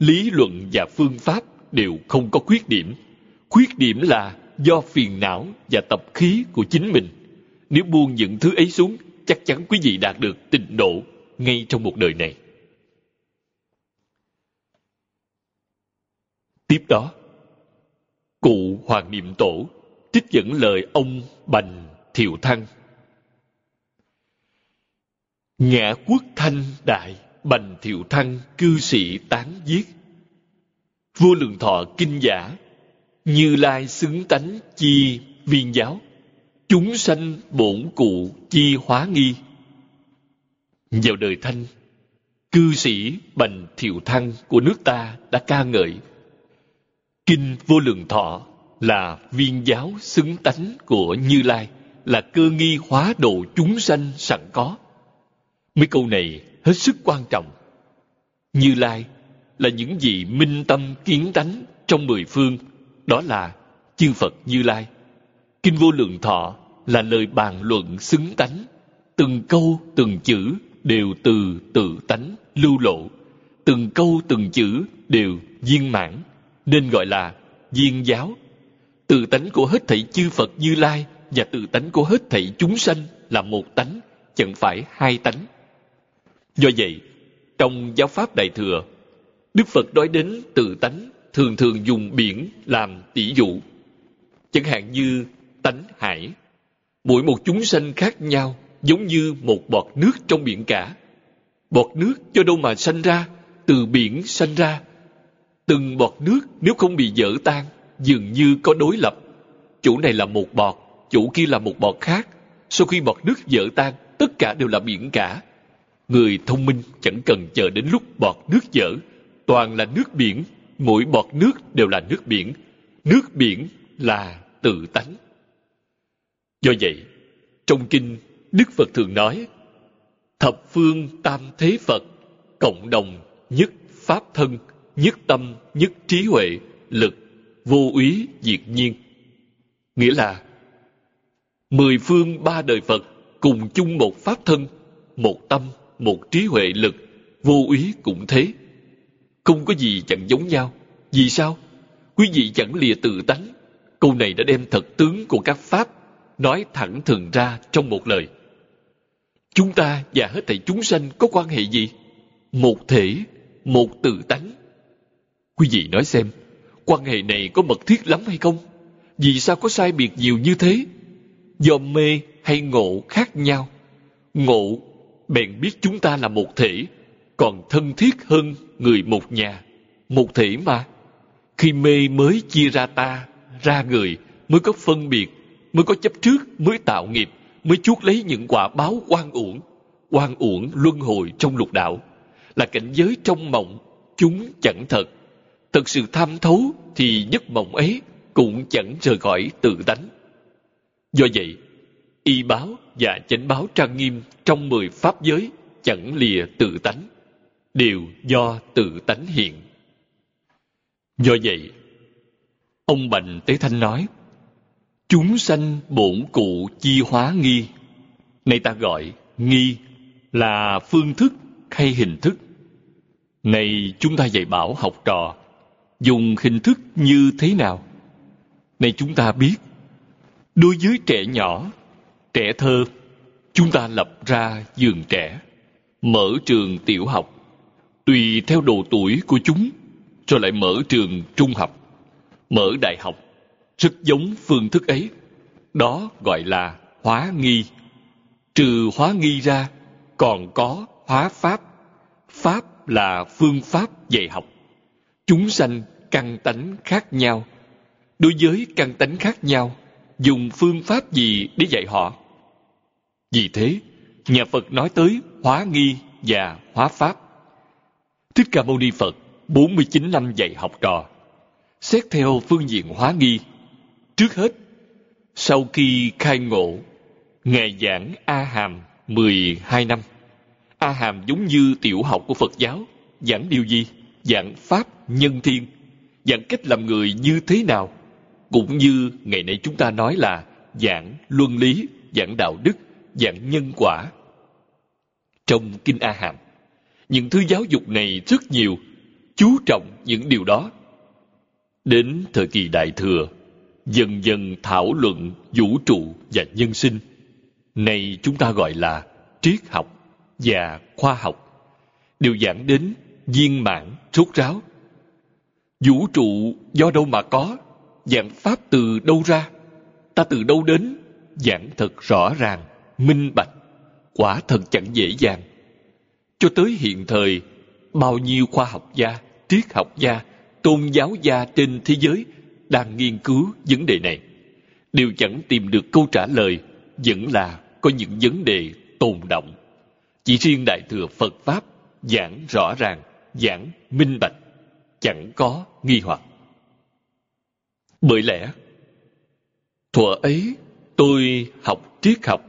lý luận và phương pháp đều không có khuyết điểm. Khuyết điểm là do phiền não và tập khí của chính mình. Nếu buông những thứ ấy xuống, chắc chắn quý vị đạt được tịnh độ ngay trong một đời này. Tiếp đó, cụ Hoàng Niệm Tổ trích dẫn lời ông Bành Thiệu Thăng. Ngã quốc thanh đại, bành thiệu thăng, cư sĩ tán giết. Vua lượng thọ kinh giả, như lai xứng tánh chi viên giáo. Chúng sanh bổn cụ chi hóa nghi. Vào đời thanh, cư sĩ bành thiệu thăng của nước ta đã ca ngợi. Kinh vô lượng thọ là viên giáo xứng tánh của Như Lai là cơ nghi hóa độ chúng sanh sẵn có. Mấy câu này hết sức quan trọng. Như Lai là những vị minh tâm kiến tánh trong mười phương, đó là chư Phật Như Lai. Kinh Vô Lượng Thọ là lời bàn luận xứng tánh, từng câu từng chữ đều từ tự tánh lưu lộ, từng câu từng chữ đều viên mãn, nên gọi là viên giáo. Từ tánh của hết thảy chư Phật Như Lai và tự tánh của hết thảy chúng sanh là một tánh, chẳng phải hai tánh. Do vậy, trong giáo pháp Đại Thừa, Đức Phật nói đến tự tánh thường thường dùng biển làm tỷ dụ. Chẳng hạn như tánh hải. Mỗi một chúng sanh khác nhau giống như một bọt nước trong biển cả. Bọt nước cho đâu mà sanh ra, từ biển sanh ra. Từng bọt nước nếu không bị dở tan, dường như có đối lập. Chỗ này là một bọt, chủ kia là một bọt khác. Sau khi bọt nước vỡ tan, tất cả đều là biển cả. Người thông minh chẳng cần chờ đến lúc bọt nước dở. Toàn là nước biển, mỗi bọt nước đều là nước biển. Nước biển là tự tánh. Do vậy, trong kinh, Đức Phật thường nói, Thập phương tam thế Phật, cộng đồng, nhất pháp thân, nhất tâm, nhất trí huệ, lực, vô úy diệt nhiên. Nghĩa là mười phương ba đời Phật cùng chung một pháp thân, một tâm, một trí huệ lực, vô úy cũng thế. Không có gì chẳng giống nhau. Vì sao? Quý vị chẳng lìa tự tánh. Câu này đã đem thật tướng của các pháp nói thẳng thừng ra trong một lời. Chúng ta và hết thảy chúng sanh có quan hệ gì? Một thể, một tự tánh. Quý vị nói xem, quan hệ này có mật thiết lắm hay không? Vì sao có sai biệt nhiều như thế? Do mê hay ngộ khác nhau. Ngộ, bèn biết chúng ta là một thể, còn thân thiết hơn người một nhà. Một thể mà. Khi mê mới chia ra ta, ra người, mới có phân biệt, mới có chấp trước, mới tạo nghiệp, mới chuốt lấy những quả báo oan uổng. Oan uổng luân hồi trong lục đạo, là cảnh giới trong mộng, chúng chẳng thật. Thật sự tham thấu thì giấc mộng ấy cũng chẳng rời khỏi tự đánh Do vậy, y báo và chánh báo trang nghiêm trong mười pháp giới chẳng lìa tự tánh, đều do tự tánh hiện. Do vậy, ông Bành Tế Thanh nói, Chúng sanh bổn cụ chi hóa nghi. nay ta gọi nghi là phương thức hay hình thức. Này chúng ta dạy bảo học trò, dùng hình thức như thế nào? Này chúng ta biết, đối với trẻ nhỏ, trẻ thơ, chúng ta lập ra giường trẻ, mở trường tiểu học, tùy theo độ tuổi của chúng, rồi lại mở trường trung học, mở đại học, rất giống phương thức ấy. Đó gọi là hóa nghi. Trừ hóa nghi ra, còn có hóa pháp. Pháp là phương pháp dạy học. Chúng sanh căn tánh khác nhau. Đối với căn tánh khác nhau, dùng phương pháp gì để dạy họ? Vì thế, nhà Phật nói tới hóa nghi và hóa pháp. Thích Ca Mâu Ni Phật 49 năm dạy học trò. Xét theo phương diện hóa nghi, trước hết, sau khi khai ngộ, Ngài giảng A Hàm 12 năm. A Hàm giống như tiểu học của Phật giáo, giảng điều gì? Giảng Pháp nhân thiên, giảng cách làm người như thế nào? Cũng như ngày nay chúng ta nói là giảng luân lý, giảng đạo đức, giảng nhân quả. Trong Kinh A Hàm, những thứ giáo dục này rất nhiều, chú trọng những điều đó. Đến thời kỳ Đại Thừa, dần dần thảo luận vũ trụ và nhân sinh. Này chúng ta gọi là triết học và khoa học. Đều giảng đến viên mãn, rốt ráo. Vũ trụ do đâu mà có? Giảng pháp từ đâu ra? Ta từ đâu đến? Giảng thật rõ ràng, minh bạch. Quả thật chẳng dễ dàng. Cho tới hiện thời, bao nhiêu khoa học gia, triết học gia, tôn giáo gia trên thế giới đang nghiên cứu vấn đề này đều chẳng tìm được câu trả lời vẫn là có những vấn đề tồn động chỉ riêng đại thừa phật pháp giảng rõ ràng giảng minh bạch chẳng có nghi hoặc bởi lẽ, thuở ấy tôi học triết học,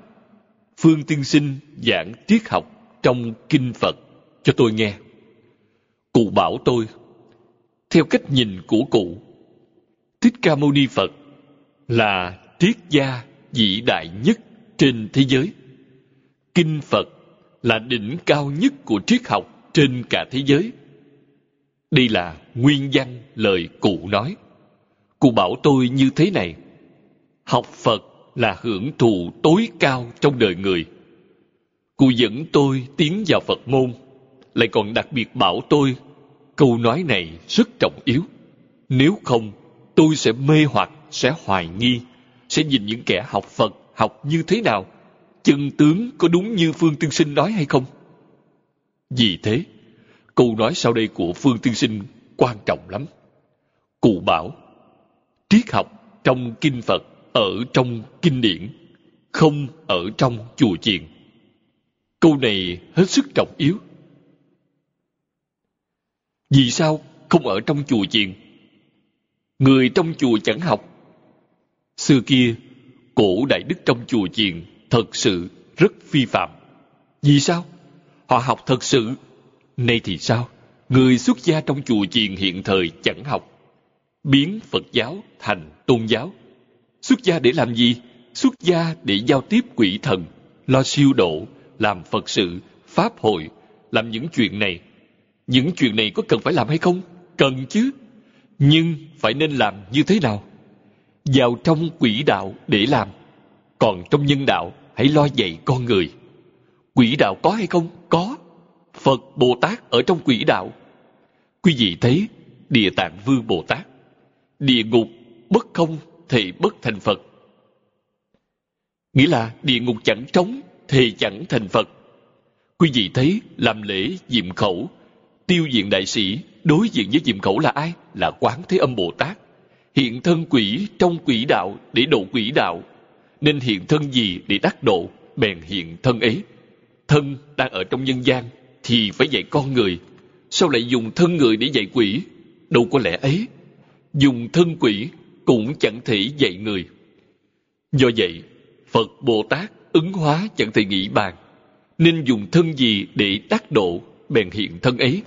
phương tiên sinh giảng triết học trong kinh phật cho tôi nghe cụ bảo tôi, theo cách nhìn của cụ, Thích Ca Mâu Ni Phật là triết gia vĩ đại nhất trên thế giới. Kinh Phật là đỉnh cao nhất của triết học trên cả thế giới. Đây là nguyên văn lời cụ nói. Cụ bảo tôi như thế này. Học Phật là hưởng thụ tối cao trong đời người. Cụ dẫn tôi tiến vào Phật môn, lại còn đặc biệt bảo tôi câu nói này rất trọng yếu. Nếu không, tôi sẽ mê hoặc, sẽ hoài nghi, sẽ nhìn những kẻ học Phật học như thế nào, chân tướng có đúng như Phương Tiên Sinh nói hay không? Vì thế, câu nói sau đây của Phương Tiên Sinh quan trọng lắm. Cụ bảo, triết học trong kinh Phật ở trong kinh điển, không ở trong chùa chiền. Câu này hết sức trọng yếu. Vì sao không ở trong chùa chiền? người trong chùa chẳng học. Xưa kia, cổ đại đức trong chùa chiền thật sự rất phi phạm. Vì sao? Họ học thật sự. Nay thì sao? Người xuất gia trong chùa chiền hiện thời chẳng học biến Phật giáo thành tôn giáo. Xuất gia để làm gì? Xuất gia để giao tiếp quỷ thần, lo siêu độ, làm Phật sự, Pháp hội, làm những chuyện này. Những chuyện này có cần phải làm hay không? Cần chứ. Nhưng phải nên làm như thế nào? Vào trong quỷ đạo để làm. Còn trong nhân đạo, hãy lo dạy con người. Quỷ đạo có hay không? Có. Phật Bồ Tát ở trong quỷ đạo. Quý vị thấy Địa Tạng Vương Bồ Tát. Địa ngục bất không thì bất thành Phật. Nghĩa là địa ngục chẳng trống thì chẳng thành Phật. Quý vị thấy làm lễ diệm khẩu, tiêu diện đại sĩ đối diện với diệm khẩu là ai? Là Quán Thế Âm Bồ Tát. Hiện thân quỷ trong quỷ đạo để độ quỷ đạo. Nên hiện thân gì để đắc độ, bèn hiện thân ấy. Thân đang ở trong nhân gian thì phải dạy con người. Sao lại dùng thân người để dạy quỷ? Đâu có lẽ ấy. Dùng thân quỷ cũng chẳng thể dạy người. Do vậy, Phật Bồ Tát ứng hóa chẳng thể nghĩ bàn. Nên dùng thân gì để đắc độ, bèn hiện thân ấy.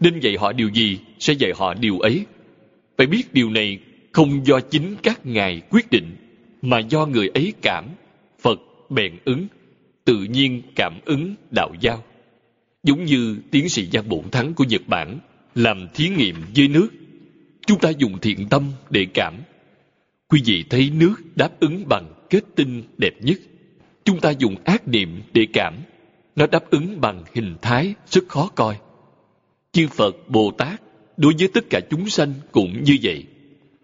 Nên dạy họ điều gì, sẽ dạy họ điều ấy. Phải biết điều này không do chính các ngài quyết định, mà do người ấy cảm, Phật bèn ứng, tự nhiên cảm ứng đạo giao. Giống như tiến sĩ Giang Bổn Thắng của Nhật Bản làm thí nghiệm với nước. Chúng ta dùng thiện tâm để cảm. Quý vị thấy nước đáp ứng bằng kết tinh đẹp nhất. Chúng ta dùng ác niệm để cảm. Nó đáp ứng bằng hình thái rất khó coi. Chư Phật, Bồ Tát đối với tất cả chúng sanh cũng như vậy.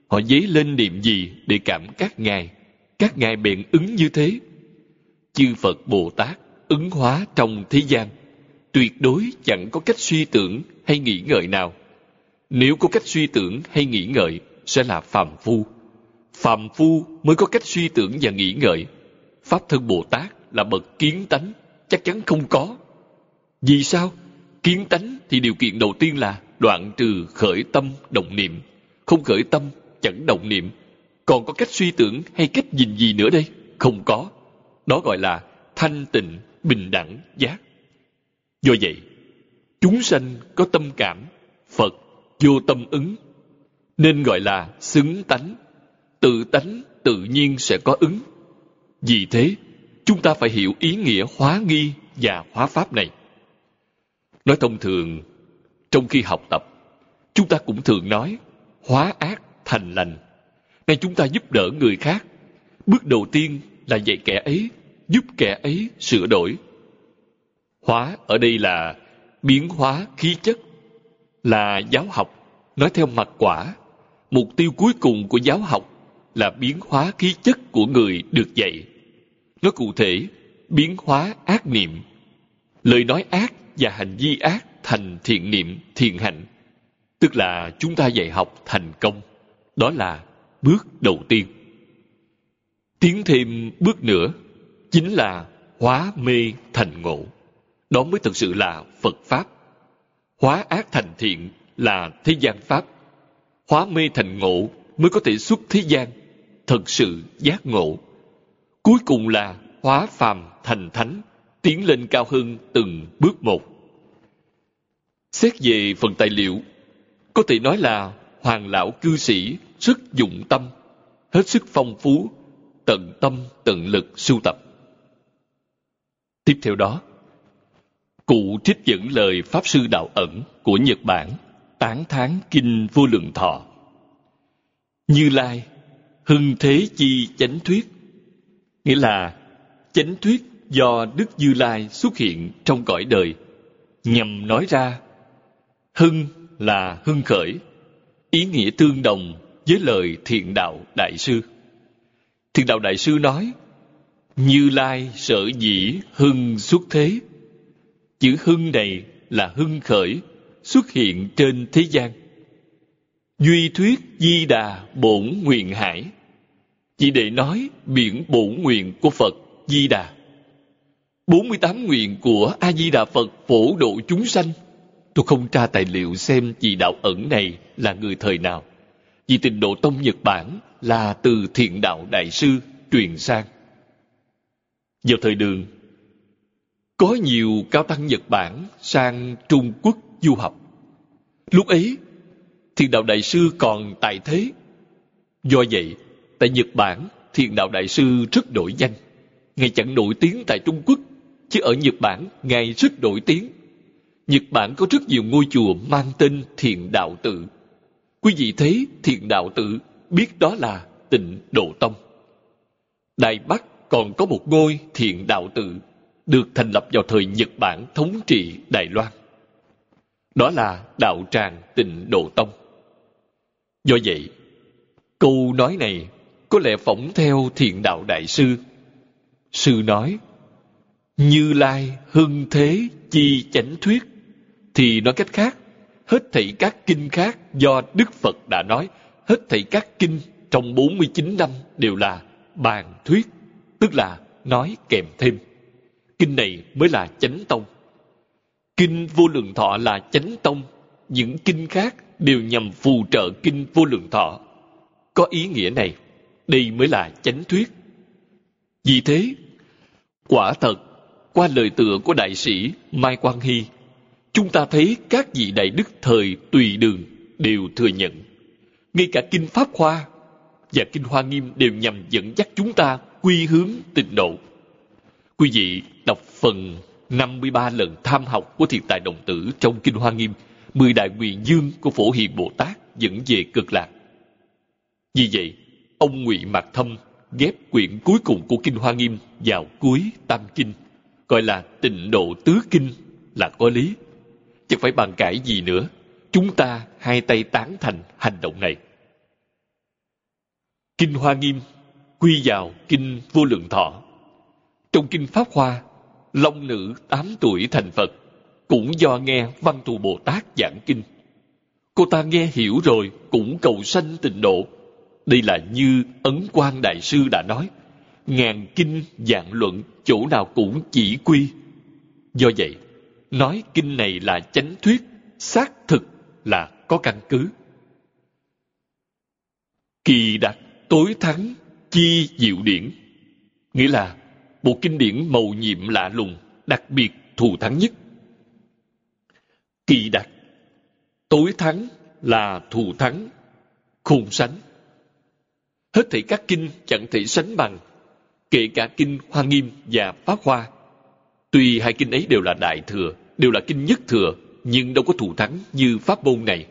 Họ dấy lên niệm gì để cảm các ngài. Các ngài bèn ứng như thế. Chư Phật Bồ Tát ứng hóa trong thế gian tuyệt đối chẳng có cách suy tưởng hay nghĩ ngợi nào. Nếu có cách suy tưởng hay nghĩ ngợi, sẽ là phàm phu. Phàm phu mới có cách suy tưởng và nghĩ ngợi. Pháp thân Bồ Tát là bậc kiến tánh, chắc chắn không có. Vì sao? Kiến tánh thì điều kiện đầu tiên là đoạn trừ khởi tâm động niệm. Không khởi tâm, chẳng động niệm. Còn có cách suy tưởng hay cách nhìn gì nữa đây? Không có. Đó gọi là thanh tịnh, bình đẳng, giác. Do vậy, chúng sanh có tâm cảm, Phật vô tâm ứng, nên gọi là xứng tánh. Tự tánh tự nhiên sẽ có ứng. Vì thế, chúng ta phải hiểu ý nghĩa hóa nghi và hóa pháp này. Nói thông thường, trong khi học tập, chúng ta cũng thường nói hóa ác thành lành. nay chúng ta giúp đỡ người khác. Bước đầu tiên là dạy kẻ ấy, giúp kẻ ấy sửa đổi, Hóa ở đây là biến hóa khí chất, là giáo học, nói theo mặt quả. Mục tiêu cuối cùng của giáo học là biến hóa khí chất của người được dạy. Nói cụ thể, biến hóa ác niệm, lời nói ác và hành vi ác thành thiện niệm, thiện hạnh. Tức là chúng ta dạy học thành công. Đó là bước đầu tiên. Tiến thêm bước nữa, chính là hóa mê thành ngộ. Đó mới thực sự là Phật Pháp. Hóa ác thành thiện là thế gian Pháp. Hóa mê thành ngộ mới có thể xuất thế gian, thật sự giác ngộ. Cuối cùng là hóa phàm thành thánh, tiến lên cao hơn từng bước một. Xét về phần tài liệu, có thể nói là hoàng lão cư sĩ rất dụng tâm, hết sức phong phú, tận tâm tận lực sưu tập. Tiếp theo đó, Cụ trích dẫn lời Pháp Sư Đạo Ẩn của Nhật Bản, tán thán Kinh Vô Lượng Thọ. Như Lai, hưng thế chi chánh thuyết, nghĩa là chánh thuyết do Đức Như Lai xuất hiện trong cõi đời, nhằm nói ra hưng là hưng khởi, ý nghĩa tương đồng với lời thiện đạo đại sư. Thiện đạo đại sư nói, Như Lai sở dĩ hưng xuất thế, Chữ hưng này là hưng khởi, xuất hiện trên thế gian. Duy thuyết di đà bổn nguyện hải. Chỉ để nói biển bổn nguyện của Phật Di Đà. 48 nguyện của A-di-đà Phật phổ độ chúng sanh. Tôi không tra tài liệu xem vị đạo ẩn này là người thời nào. Vì tình độ tông Nhật Bản là từ thiện đạo đại sư truyền sang. Vào thời đường, có nhiều cao tăng Nhật Bản sang Trung Quốc du học. Lúc ấy, thiền đạo đại sư còn tại thế. Do vậy tại nhật bản thiền đạo đại sư rất nổi danh. Ngài chẳng nổi tiếng tại trung quốc chứ ở nhật bản ngài rất nổi tiếng. Nhật bản có rất nhiều ngôi chùa mang tên thiền đạo tự. Quý vị thấy thiền đạo tự biết đó là tịnh độ tông. Đài bắc còn có một ngôi thiền đạo tự được thành lập vào thời nhật bản thống trị đài loan. Đó là đạo tràng tịnh độ tông. Do vậy, câu nói này có lẽ phỏng theo Thiện đạo đại sư. Sư nói, như lai hưng thế chi chánh thuyết, thì nói cách khác, hết thảy các kinh khác do đức phật đã nói, hết thảy các kinh trong 49 năm đều là bàn thuyết, tức là nói kèm thêm kinh này mới là chánh tông. Kinh vô lượng thọ là chánh tông. Những kinh khác đều nhằm phù trợ kinh vô lượng thọ. Có ý nghĩa này, đây mới là chánh thuyết. Vì thế, quả thật, qua lời tựa của đại sĩ mai quang hy, chúng ta thấy các vị đại đức thời tùy đường đều thừa nhận. Ngay cả kinh pháp khoa và kinh hoa nghiêm đều nhằm dẫn dắt chúng ta quy hướng tịnh độ quý vị đọc phần 53 lần tham học của thiền tài đồng tử trong kinh hoa nghiêm, mười đại nguyện dương của phổ hiền bồ tát dẫn về cực lạc. Vì vậy, ông ngụy mạc thâm ghép quyển cuối cùng của kinh hoa nghiêm vào cuối tam kinh, gọi là tịnh độ tứ kinh là có lý. Chẳng phải bàn cãi gì nữa, chúng ta hai tay tán thành hành động này. Kinh hoa nghiêm quy vào kinh vô lượng thọ trong kinh pháp hoa, long nữ tám tuổi thành phật, cũng do nghe văn thù bồ tát giảng kinh. Cô ta nghe hiểu rồi cũng cầu sanh tịnh độ. Đây là như ấn quan đại sư đã nói, ngàn kinh dạng luận chỗ nào cũng chỉ quy. Do vậy, nói kinh này là chánh thuyết, xác thực là có căn cứ. Kỳ đặc tối thắng chi diệu điển, nghĩa là bộ kinh điển màu nhiệm lạ lùng, đặc biệt thù thắng nhất. Kỳ đặc, tối thắng là thù thắng, khôn sánh. Hết thảy các kinh chẳng thể sánh bằng, kể cả kinh hoa nghiêm và pháp hoa. Tuy hai kinh ấy đều là đại thừa, đều là kinh nhất thừa, nhưng đâu có thù thắng như pháp môn này.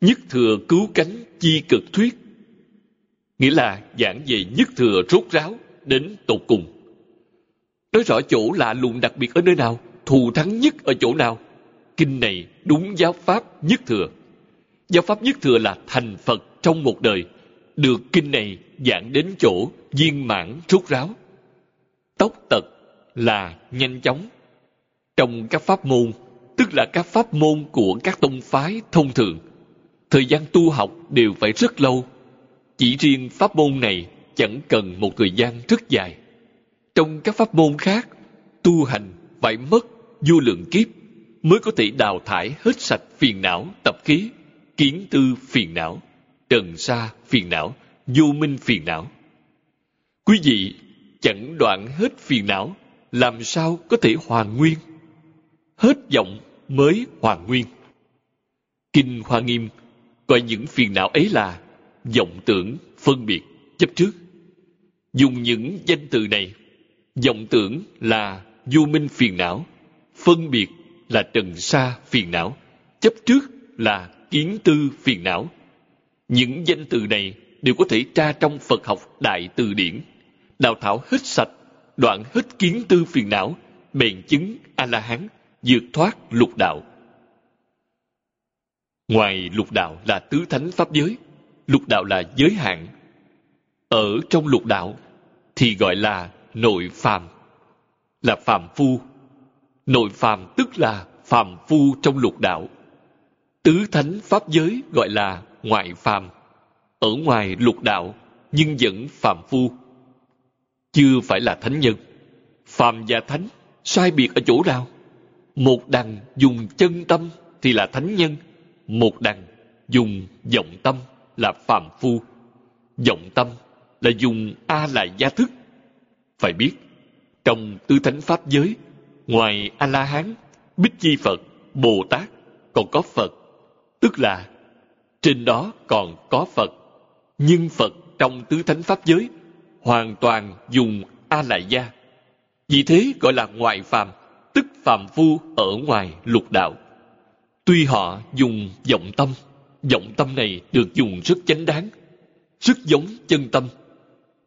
Nhất thừa cứu cánh chi cực thuyết, nghĩa là giảng về nhất thừa rốt ráo đến tột cùng nói rõ chỗ lạ lùng đặc biệt ở nơi nào, thù thắng nhất ở chỗ nào. Kinh này đúng giáo pháp nhất thừa. Giáo pháp nhất thừa là thành phật trong một đời. Được kinh này giảng đến chỗ viên mãn rút ráo. Tốc tật là nhanh chóng. Trong các pháp môn, tức là các pháp môn của các tông phái thông thường, thời gian tu học đều phải rất lâu. Chỉ riêng pháp môn này chẳng cần một thời gian rất dài trong các pháp môn khác, tu hành phải mất vô lượng kiếp, mới có thể đào thải hết sạch phiền não tập khí, kiến tư phiền não, trần sa phiền não, vô minh phiền não. Quý vị, chẳng đoạn hết phiền não, làm sao có thể hoàn nguyên? Hết vọng mới hoàn nguyên. Kinh hoa nghiêm gọi những phiền não ấy là vọng tưởng phân biệt chấp trước. Dùng những danh từ này vọng tưởng là vô minh phiền não, phân biệt là trần sa phiền não, chấp trước là kiến tư phiền não. Những danh từ này đều có thể tra trong phật học đại từ điển. Đào thảo hết sạch, đoạn hết kiến tư phiền não bền chứng a la hán vượt thoát lục đạo. Ngoài lục đạo là tứ thánh pháp giới, lục đạo là giới hạn. Ở trong lục đạo thì gọi là nội phàm là phàm phu. Nội phàm tức là phàm phu trong lục đạo. Tứ thánh pháp giới gọi là ngoại phàm, ở ngoài lục đạo nhưng vẫn phàm phu. Chưa phải là thánh nhân. Phàm và thánh sai biệt ở chỗ nào? Một đằng dùng chân tâm thì là thánh nhân, một đằng dùng vọng tâm là phàm phu. Vọng tâm là dùng a lại gia thức phải biết trong tứ thánh pháp giới ngoài a la hán bích chi phật bồ tát còn có phật tức là trên đó còn có Phật. Nhưng Phật trong tứ thánh pháp giới hoàn toàn dùng A Lại Gia. Vì thế gọi là ngoại phàm, tức phàm phu ở ngoài lục đạo. Tuy họ dùng vọng tâm, vọng tâm này được dùng rất chánh đáng, rất giống chân tâm.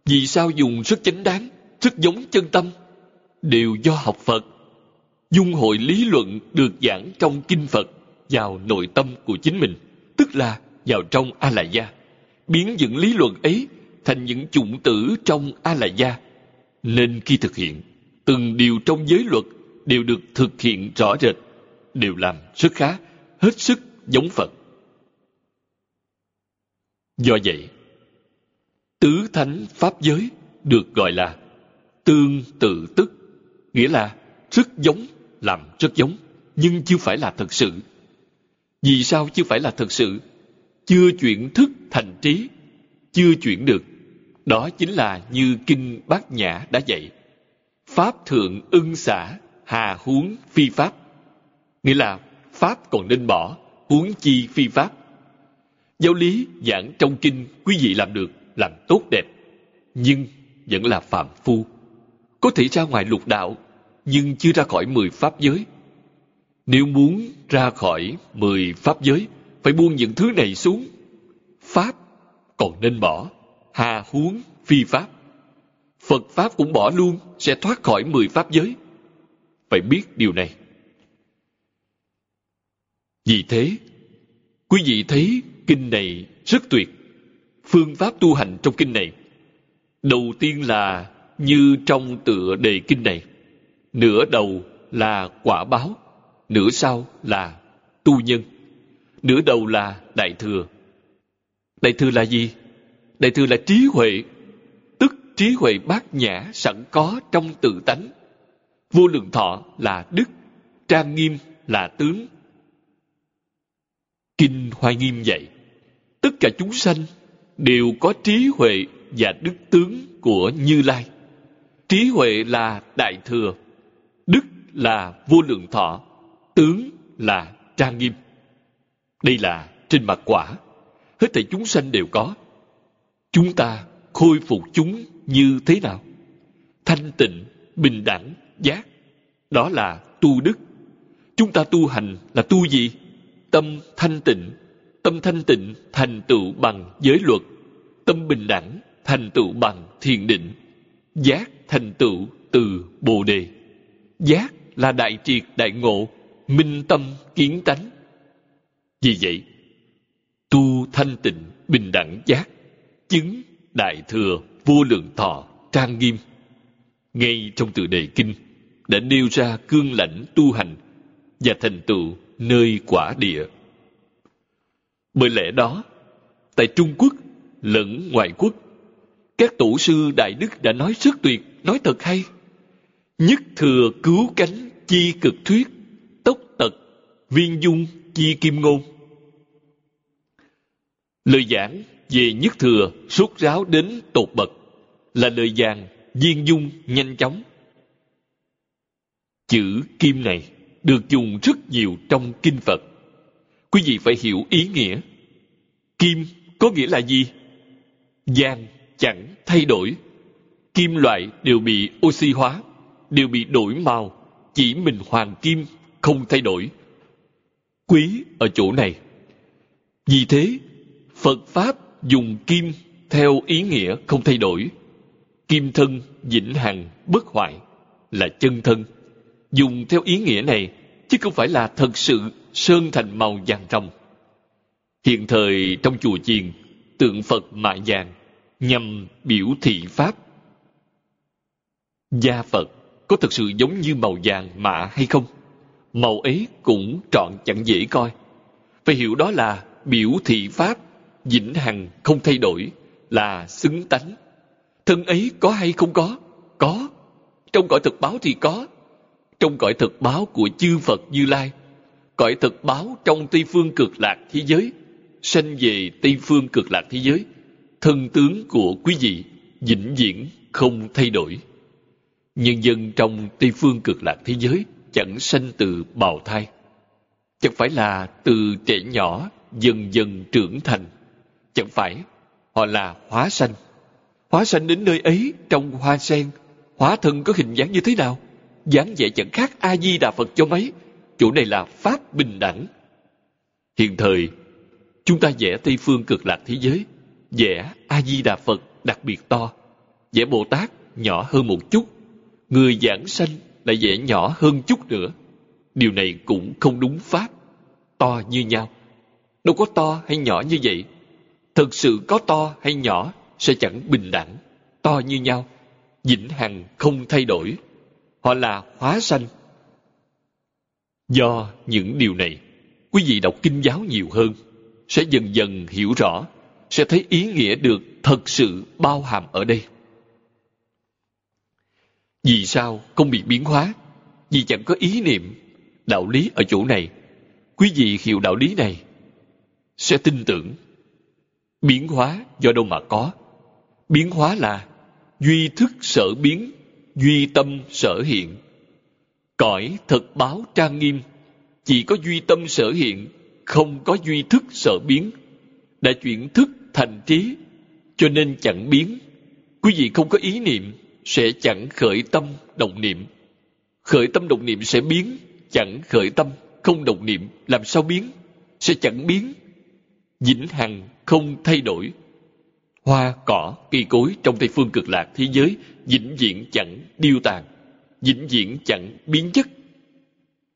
Vì sao dùng rất chánh đáng, rất giống chân tâm? Đều do học Phật. Dung hội lý luận được giảng trong kinh Phật vào nội tâm của chính mình, tức là vào trong A La Gia, biến những lý luận ấy thành những chủng tử trong A La Gia. Nên khi thực hiện, từng điều trong giới luật đều được thực hiện rõ rệt, đều làm rất khá, hết sức giống Phật. Do vậy, tứ thánh pháp giới được gọi là tương tự tức, nghĩa là rất giống, làm rất giống, nhưng chưa phải là thật sự. Vì sao chưa phải là thật sự? Chưa chuyển thức thành trí, chưa chuyển được. Đó chính là như Kinh Bát Nhã đã dạy. Pháp thượng ưng xả, hà huống phi pháp. Nghĩa là Pháp còn nên bỏ, huống chi phi Pháp. Giáo lý giảng trong kinh quý vị làm được, làm tốt đẹp. Nhưng vẫn là phạm phu. Có thể ra ngoài lục đạo, nhưng chưa ra khỏi mười Pháp giới. Nếu muốn ra khỏi mười Pháp giới, phải buông những thứ này xuống. Pháp còn nên bỏ, hà huống phi Pháp. Phật Pháp cũng bỏ luôn, sẽ thoát khỏi mười Pháp giới. Phải biết điều này. Vì thế, quý vị thấy kinh này rất tuyệt. Phương pháp tu hành trong kinh này. Đầu tiên là như trong tựa đề kinh này. Nửa đầu là quả báo, nửa sau là tu nhân. Nửa đầu là đại thừa. Đại thừa là gì? Đại thừa là trí huệ, tức trí huệ bát nhã sẵn có trong tự tánh. Vô lượng thọ là đức, trang nghiêm là tướng, Kinh Hoa Nghiêm dạy, tất cả chúng sanh đều có trí huệ và đức tướng của Như Lai. Trí huệ là đại thừa, đức là vô lượng thọ, tướng là trang nghiêm. Đây là trên mặt quả, hết thảy chúng sanh đều có. Chúng ta khôi phục chúng như thế nào? Thanh tịnh, bình đẳng, giác. Đó là tu đức. Chúng ta tu hành là tu gì? tâm thanh tịnh tâm thanh tịnh thành tựu bằng giới luật tâm bình đẳng thành tựu bằng thiền định giác thành tựu từ bồ đề. Giác là đại triệt đại ngộ minh tâm kiến tánh. Vì vậy tu thanh tịnh bình đẳng giác chứng đại thừa vô lượng thọ trang nghiêm. Ngay trong tự đề kinh đã nêu ra cương lãnh tu hành và thành tựu nơi quả địa. Bởi lẽ đó, tại Trung Quốc lẫn ngoại quốc, các tổ sư Đại Đức đã nói rất tuyệt, nói thật hay. Nhất thừa cứu cánh chi cực thuyết, tốc tật, viên dung chi kim ngôn. Lời giảng về nhất thừa sốt ráo đến tột bậc là lời giảng viên dung nhanh chóng. Chữ kim này được dùng rất nhiều trong kinh Phật. Quý vị phải hiểu ý nghĩa. Kim có nghĩa là gì? Giang chẳng thay đổi. Kim loại đều bị oxy hóa, đều bị đổi màu, chỉ mình hoàng kim không thay đổi. Quý ở chỗ này. Vì thế, Phật Pháp dùng kim theo ý nghĩa không thay đổi. Kim thân, vĩnh hằng, bất hoại là chân thân dùng theo ý nghĩa này chứ không phải là thật sự sơn thành màu vàng trong. Hiện thời trong chùa chiền, tượng Phật mạ vàng nhằm biểu thị Pháp. Gia Phật có thực sự giống như màu vàng mạ hay không? Màu ấy cũng trọn chẳng dễ coi. Phải hiểu đó là biểu thị Pháp, vĩnh hằng không thay đổi, là xứng tánh. Thân ấy có hay không có? Có. Trong cõi thực báo thì có, trong cõi thực báo của chư Phật Như Lai, cõi thực báo trong Tây Phương cực lạc thế giới, sanh về Tây Phương cực lạc thế giới, thân tướng của quý vị vĩnh viễn không thay đổi. Nhân dân trong Tây Phương cực lạc thế giới chẳng sanh từ bào thai. Chẳng phải là từ trẻ nhỏ dần dần trưởng thành. Chẳng phải họ là hóa sanh. Hóa sanh đến nơi ấy trong hoa sen, hóa thân có hình dáng như thế nào? dáng vẻ chẳng khác a di đà phật cho mấy chỗ này là pháp bình đẳng hiện thời chúng ta vẽ tây phương cực lạc thế giới vẽ a di đà phật đặc biệt to vẽ bồ tát nhỏ hơn một chút người giảng sanh lại vẽ nhỏ hơn chút nữa. Điều này cũng không đúng pháp. To như nhau. Đâu có to hay nhỏ như vậy. Thực sự có to hay nhỏ sẽ chẳng bình đẳng. To như nhau, vĩnh hằng không thay đổi. Họ là hóa sanh. Do những điều này, quý vị đọc kinh giáo nhiều hơn, sẽ dần dần hiểu rõ, sẽ thấy ý nghĩa được thật sự bao hàm ở đây vì sao không bị biến hóa? Vì chẳng có ý niệm. Đạo lý ở chỗ này. Quý vị hiểu đạo lý này, sẽ tin tưởng. Biến hóa do đâu mà có? Biến hóa là duy thức sở biến, duy tâm sở hiện. Cõi thật báo trang nghiêm, chỉ có duy tâm sở hiện, không có duy thức sở biến. Đã chuyển thức thành trí, cho nên chẳng biến. Quý vị không có ý niệm sẽ chẳng khởi tâm động niệm. Khởi tâm động niệm sẽ biến, chẳng khởi tâm không động niệm. Làm sao biến? Sẽ chẳng biến. Vĩnh hằng không thay đổi. Hoa, cỏ, cây cối trong tây phương cực lạc thế giới, vĩnh viễn chẳng điêu tàn, vĩnh viễn chẳng biến chất.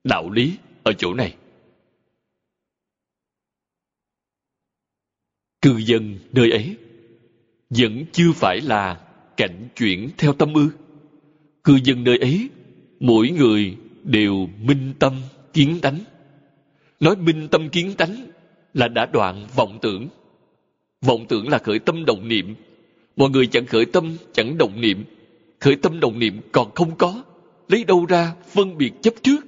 Đạo lý ở chỗ này. Cư dân nơi ấy vẫn chưa phải là cảnh chuyển theo tâm ư. Cư dân nơi ấy, mỗi người đều minh tâm kiến tánh. Nói minh tâm kiến tánh là đã đoạn vọng tưởng. Vọng tưởng là khởi tâm động niệm. Mọi người chẳng khởi tâm, chẳng động niệm. Khởi tâm động niệm còn không có, lấy đâu ra phân biệt chấp trước?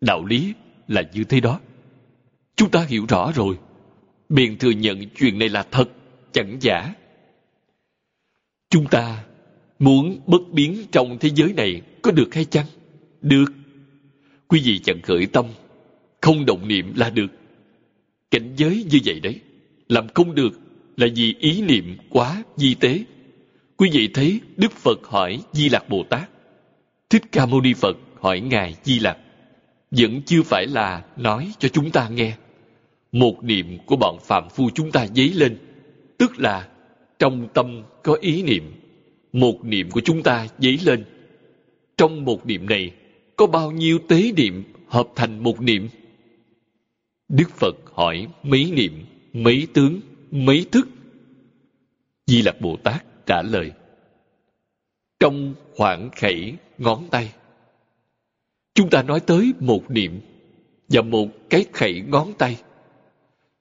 Đạo lý là như thế đó. Chúng ta hiểu rõ rồi. Bèn thừa nhận chuyện này là thật, chẳng giả chúng ta muốn bất biến trong thế giới này có được hay chăng? Được. Quý vị chẳng khởi tâm không động niệm là được. Cảnh giới như vậy đấy làm không được là vì ý niệm quá di tế. Quý vị thấy đức phật hỏi di lạc bồ tát. Thích ca mâu ni phật hỏi ngài di lạc, vẫn chưa phải là nói cho chúng ta nghe. Một niệm của bọn phạm phu chúng ta dấy lên tức là trong tâm có ý niệm, một niệm của chúng ta dấy lên. Trong một niệm này có bao nhiêu tế niệm hợp thành một niệm? Đức phật hỏi mấy niệm, mấy tướng, mấy thức. Di lặc bồ tát trả lời, trong khoảng khẩy ngón tay. Chúng ta nói tới một niệm và một cái khẩy ngón tay.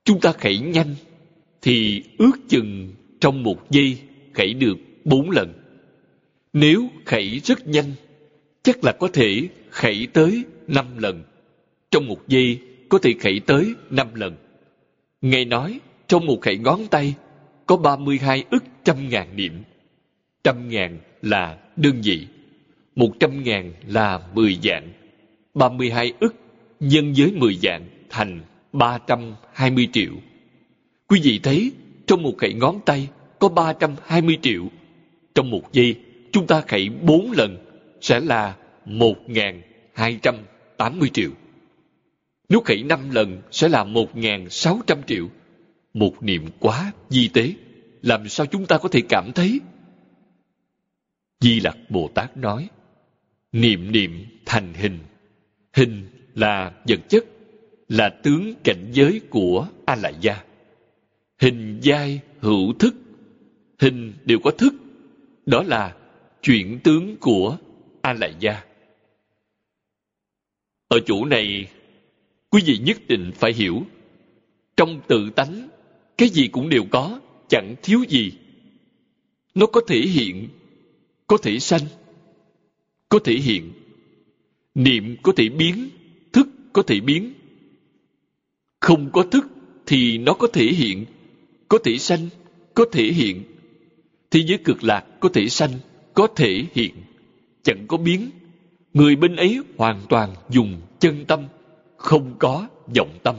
Chúng ta khẩy nhanh thì ước chừng trong một giây khẩy được bốn lần nếu khẩy rất nhanh chắc là có thể khẩy tới năm lần trong một giây có thể khẩy tới năm lần Ngài nói, trong một khẩy ngón tay có 32 ức trăm ngàn niệm. Trăm ngàn là đơn vị, một trăm ngàn là mười dạng, 32 ức nhân với mười dạng thành 320 triệu. Quý vị thấy, trong một khẩy ngón tay có 320 triệu. Trong một giây, chúng ta khẩy 4 lần sẽ là 1.280 triệu. Nếu khẩy 5 lần sẽ là 1.600 triệu. Một niệm quá di tế, làm sao chúng ta có thể cảm thấy? Di Lặc Bồ Tát nói, niệm niệm thành hình. Hình là vật chất, là tướng cảnh giới của a la gia hình giai hữu thức. Hình đều có thức. Đó là chuyển tướng của a la gia ở chỗ này, quý vị nhất định phải hiểu. Trong tự tánh, cái gì cũng đều có, chẳng thiếu gì. Nó có thể hiện, có thể sanh, có thể hiện. Niệm có thể biến, thức có thể biến. Không có thức thì nó có thể hiện có thể sanh có thể hiện thế giới cực lạc có thể sanh có thể hiện chẳng có biến người bên ấy hoàn toàn dùng chân tâm không có vọng tâm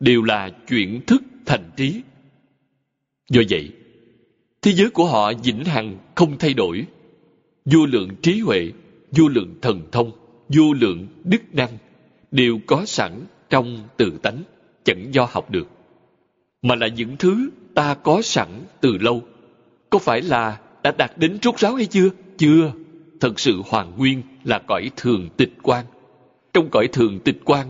đều là chuyển thức thành trí. Do vậy, thế giới của họ vĩnh hằng không thay đổi. Vô lượng trí huệ, vô lượng thần thông, vô lượng đức năng đều có sẵn trong tự tánh, chẳng do học được. Mà là những thứ ta có sẵn từ lâu. Có phải là đã đạt đến rốt ráo hay chưa? Chưa. Thật sự hoàn nguyên là cõi thường tịch quan. Trong cõi thường tịch quan,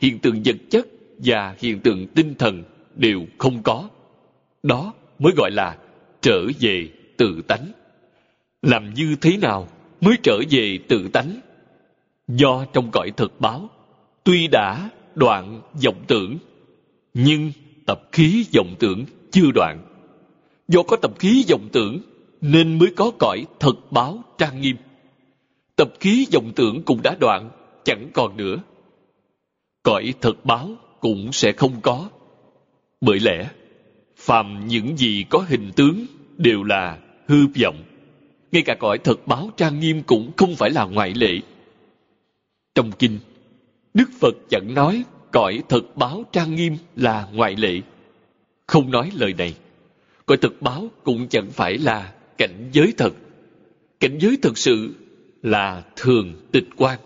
hiện tượng vật chất và hiện tượng tinh thần đều không có. Đó mới gọi là trở về tự tánh. Làm như thế nào mới trở về tự tánh? Do trong cõi thực báo, tuy đã đoạn vọng tưởng, nhưng tập khí vọng tưởng chưa đoạn. Do có tập khí vọng tưởng, nên mới có cõi thật báo trang nghiêm. Tập khí vọng tưởng cũng đã đoạn, chẳng còn nữa. Cõi thật báo cũng sẽ không có. Bởi lẽ, phàm những gì có hình tướng đều là hư vọng. Ngay cả cõi thật báo trang nghiêm cũng không phải là ngoại lệ. Trong kinh, Đức Phật chẳng nói cõi thật báo trang nghiêm là ngoại lệ. Không nói lời này. Cõi thật báo cũng chẳng phải là cảnh giới thật. Cảnh giới thật sự là thường tịch quan.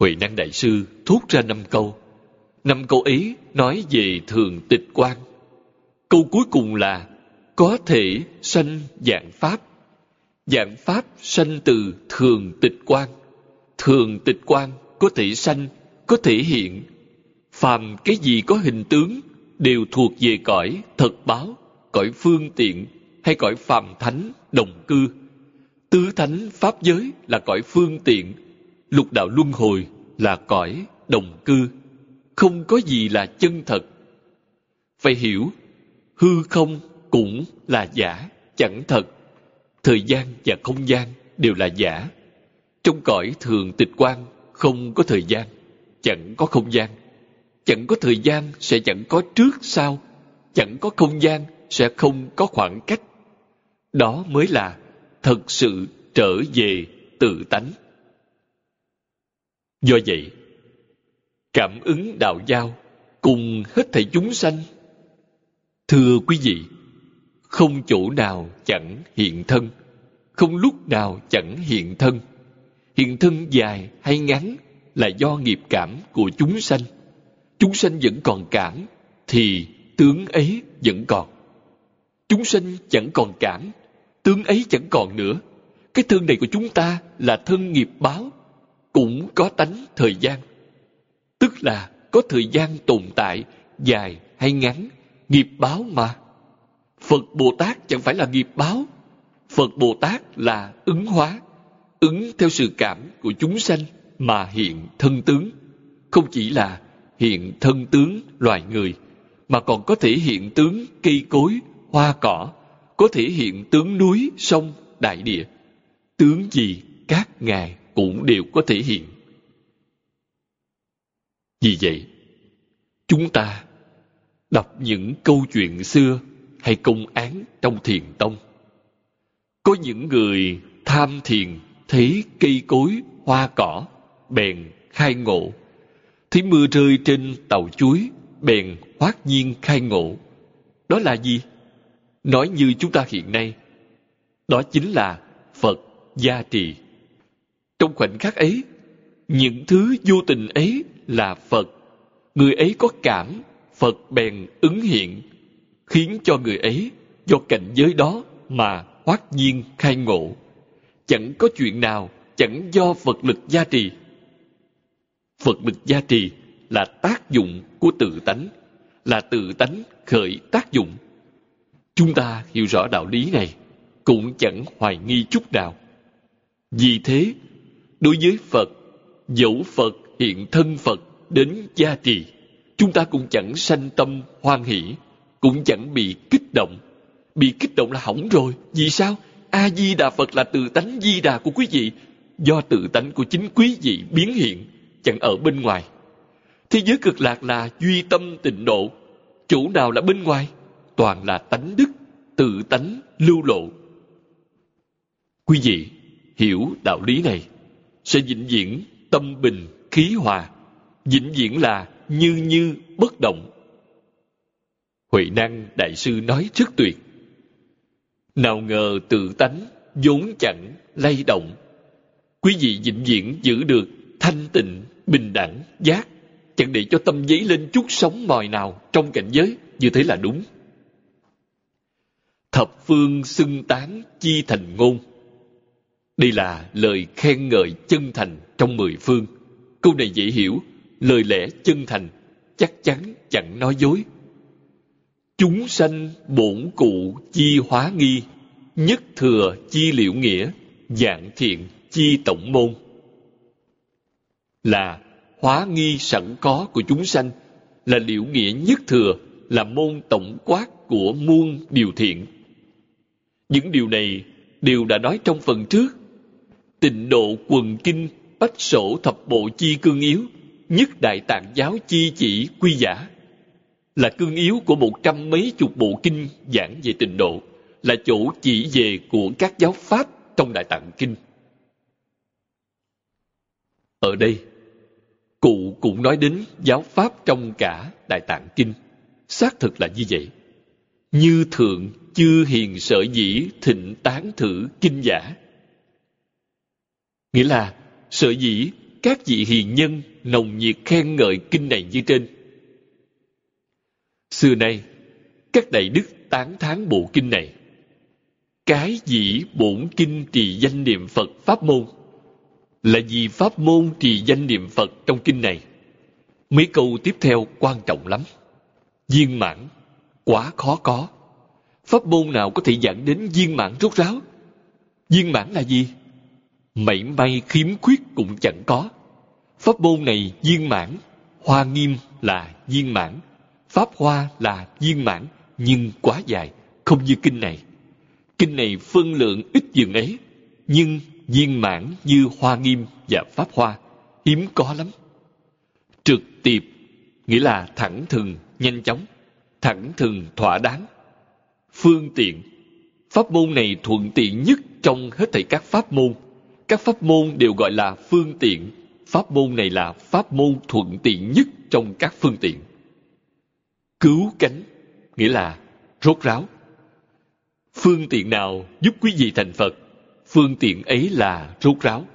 Huệ Năng Đại Sư thốt ra năm câu. Năm câu ấy nói về thường tịch quan. Câu cuối cùng là có thể sanh dạng pháp. Dạng pháp sanh từ thường tịch quan. Thường tịch quan có thể sanh, có thể hiện. Phàm cái gì có hình tướng đều thuộc về cõi thật báo, cõi phương tiện hay cõi phàm thánh đồng cư. Tứ thánh pháp giới là cõi phương tiện, lục đạo luân hồi là cõi đồng cư. Không có gì là chân thật. Phải hiểu, hư không cũng là giả, chẳng thật. Thời gian và không gian đều là giả. Trong cõi thường tịch quan không có thời gian, chẳng có không gian. Chẳng có thời gian sẽ chẳng có trước sau, chẳng có không gian sẽ không có khoảng cách. Đó mới là thật sự trở về tự tánh. Do vậy, cảm ứng đạo giao cùng hết thảy chúng sanh. Thưa quý vị, không chỗ nào chẳng hiện thân, không lúc nào chẳng hiện thân. Hiện thân dài hay ngắn là do nghiệp cảm của chúng sanh. Chúng sanh vẫn còn cảm, thì tướng ấy vẫn còn. Chúng sanh chẳng còn cảm, tướng ấy chẳng còn nữa. Cái thân này của chúng ta là thân nghiệp báo, cũng có tánh thời gian. Tức là có thời gian tồn tại dài hay ngắn, nghiệp báo mà. Phật Bồ Tát chẳng phải là nghiệp báo. Phật Bồ Tát là ứng hóa, ứng theo sự cảm của chúng sanh mà hiện thân tướng. Không chỉ là hiện thân tướng loài người, mà còn có thể hiện tướng cây cối, hoa cỏ, có thể hiện tướng núi, sông, đại địa. Tướng gì các ngài cũng đều có thể hiện. Vì vậy, chúng ta đọc những câu chuyện xưa hay công án trong thiền tông. Có những người tham thiền thấy cây cối, hoa cỏ, bèn khai ngộ. Thấy mưa rơi trên tàu chuối, bèn hoát nhiên khai ngộ. Đó là gì? Nói như chúng ta hiện nay, đó chính là Phật gia trì. Trong khoảnh khắc ấy, những thứ vô tình ấy là Phật. Người ấy có cảm, Phật bèn ứng hiện, khiến cho người ấy do cảnh giới đó mà hoát nhiên khai ngộ. Chẳng có chuyện nào chẳng do Phật lực gia trì. Phật lực gia trì là tác dụng của tự tánh, là tự tánh khởi tác dụng. Chúng ta hiểu rõ đạo lý này, cũng chẳng hoài nghi chút nào. Vì thế, đối với Phật, dẫu Phật hiện thân Phật đến gia trì, chúng ta cũng chẳng sanh tâm hoan hỷ, cũng chẳng bị kích động. Bị kích động là hỏng rồi. Vì sao? A-di-đà Phật là tự tánh di đà của quý vị, do tự tánh của chính quý vị biến hiện, chẳng ở bên ngoài. Thế giới cực lạc là duy tâm tịnh độ. Chủ nào là bên ngoài? Toàn là tánh đức, tự tánh lưu lộ. Quý vị hiểu đạo lý này sẽ vĩnh viễn tâm bình khí hòa vĩnh viễn là như như bất động. Huệ năng đại sư nói rất tuyệt. Nào ngờ tự tánh vốn chẳng lay động. Quý vị vĩnh viễn giữ được thanh tịnh, bình đẳng, giác, chẳng để cho tâm dấy lên chút sóng mòi nào trong cảnh giới, như thế là đúng. Thập phương xưng tán chi thành ngôn. Đây là lời khen ngợi chân thành trong mười phương. Câu này dễ hiểu, lời lẽ chân thành, chắc chắn chẳng nói dối. Chúng sanh bổn cụ chi hóa nghi, nhất thừa chi liệu nghĩa, dạng thiện chi tổng môn. Là hóa nghi sẵn có của chúng sanh, là liệu nghĩa nhất thừa, là môn tổng quát của muôn điều thiện. Những điều này đều đã nói trong phần trước. Tịnh độ quần kinh, bách sổ thập bộ chi cương yếu, nhất đại tạng giáo chi chỉ quy giả là cương yếu của một trăm mấy chục bộ kinh giảng về tịnh độ là chỗ chỉ về của các giáo pháp trong đại tạng kinh ở đây cũng nói đến giáo pháp trong cả đại tạng kinh xác thực là như vậy như thượng chư hiền sở dĩ thịnh tán thử kinh giả nghĩa là sở dĩ các vị hiền nhân nồng nhiệt khen ngợi kinh này như trên. Xưa nay, các đại đức tán thán bộ kinh này. Cái dĩ bổn kinh trì danh niệm Phật Pháp môn là vì Pháp môn trì danh niệm Phật trong kinh này. Mấy câu tiếp theo quan trọng lắm. Viên mãn, quá khó có. Pháp môn nào có thể dẫn đến viên mãn rốt ráo? Viên mãn là gì? Mảy may khiếm khuyết cũng chẳng có. Pháp môn này viên mãn, hoa nghiêm là viên mãn, pháp hoa là viên mãn, nhưng quá dài, không như kinh này. Kinh này phân lượng ít dường ấy, nhưng viên mãn như hoa nghiêm và pháp hoa, hiếm có lắm. Trực tiệp nghĩa là thẳng thừng, nhanh chóng, thẳng thừng, thỏa đáng. Phương tiện, pháp môn này thuận tiện nhất trong hết thảy các pháp môn. Các pháp môn đều gọi là phương tiện pháp môn này là pháp môn thuận tiện nhất trong các phương tiện. Cứu cánh, nghĩa là rốt ráo. Phương tiện nào giúp quý vị thành Phật, phương tiện ấy là rốt ráo.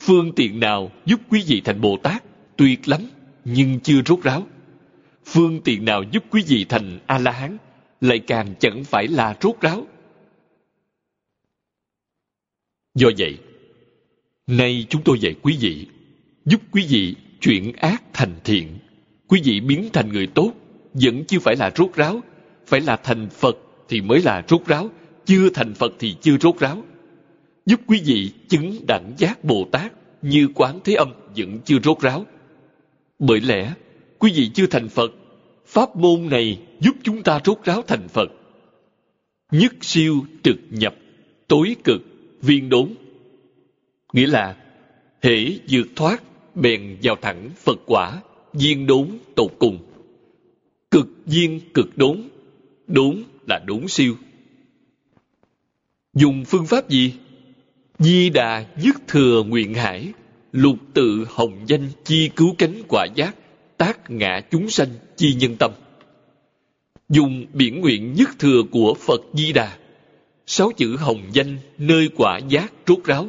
Phương tiện nào giúp quý vị thành Bồ Tát, tuyệt lắm, nhưng chưa rốt ráo. Phương tiện nào giúp quý vị thành A-la-hán, lại càng chẳng phải là rốt ráo. Do vậy, nay chúng tôi dạy quý vị giúp quý vị chuyển ác thành thiện. Quý vị biến thành người tốt, vẫn chưa phải là rốt ráo, phải là thành Phật thì mới là rốt ráo, chưa thành Phật thì chưa rốt ráo. Giúp quý vị chứng đẳng giác Bồ Tát như quán thế âm vẫn chưa rốt ráo. Bởi lẽ, quý vị chưa thành Phật, pháp môn này giúp chúng ta rốt ráo thành Phật. Nhất siêu trực nhập, tối cực, viên đốn. Nghĩa là, hễ vượt thoát bèn vào thẳng Phật quả, viên đốn tột cùng. Cực viên cực đốn, đốn là đốn siêu. Dùng phương pháp gì? Di đà dứt thừa nguyện hải, lục tự hồng danh chi cứu cánh quả giác, tác ngã chúng sanh chi nhân tâm. Dùng biển nguyện nhất thừa của Phật Di Đà, sáu chữ hồng danh nơi quả giác rốt ráo,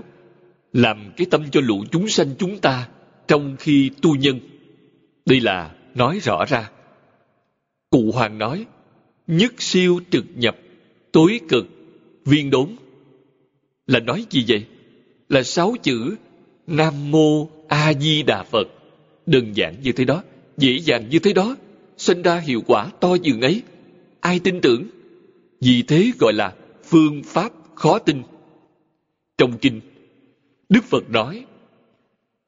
làm cái tâm cho lũ chúng sanh chúng ta trong khi tu nhân. Đây là nói rõ ra. Cụ Hoàng nói, nhất siêu trực nhập, tối cực, viên đốn. Là nói gì vậy? Là sáu chữ Nam Mô A Di Đà Phật. Đơn giản như thế đó, dễ dàng như thế đó, sinh ra hiệu quả to dường ấy. Ai tin tưởng? Vì thế gọi là phương pháp khó tin. Trong kinh, Đức Phật nói,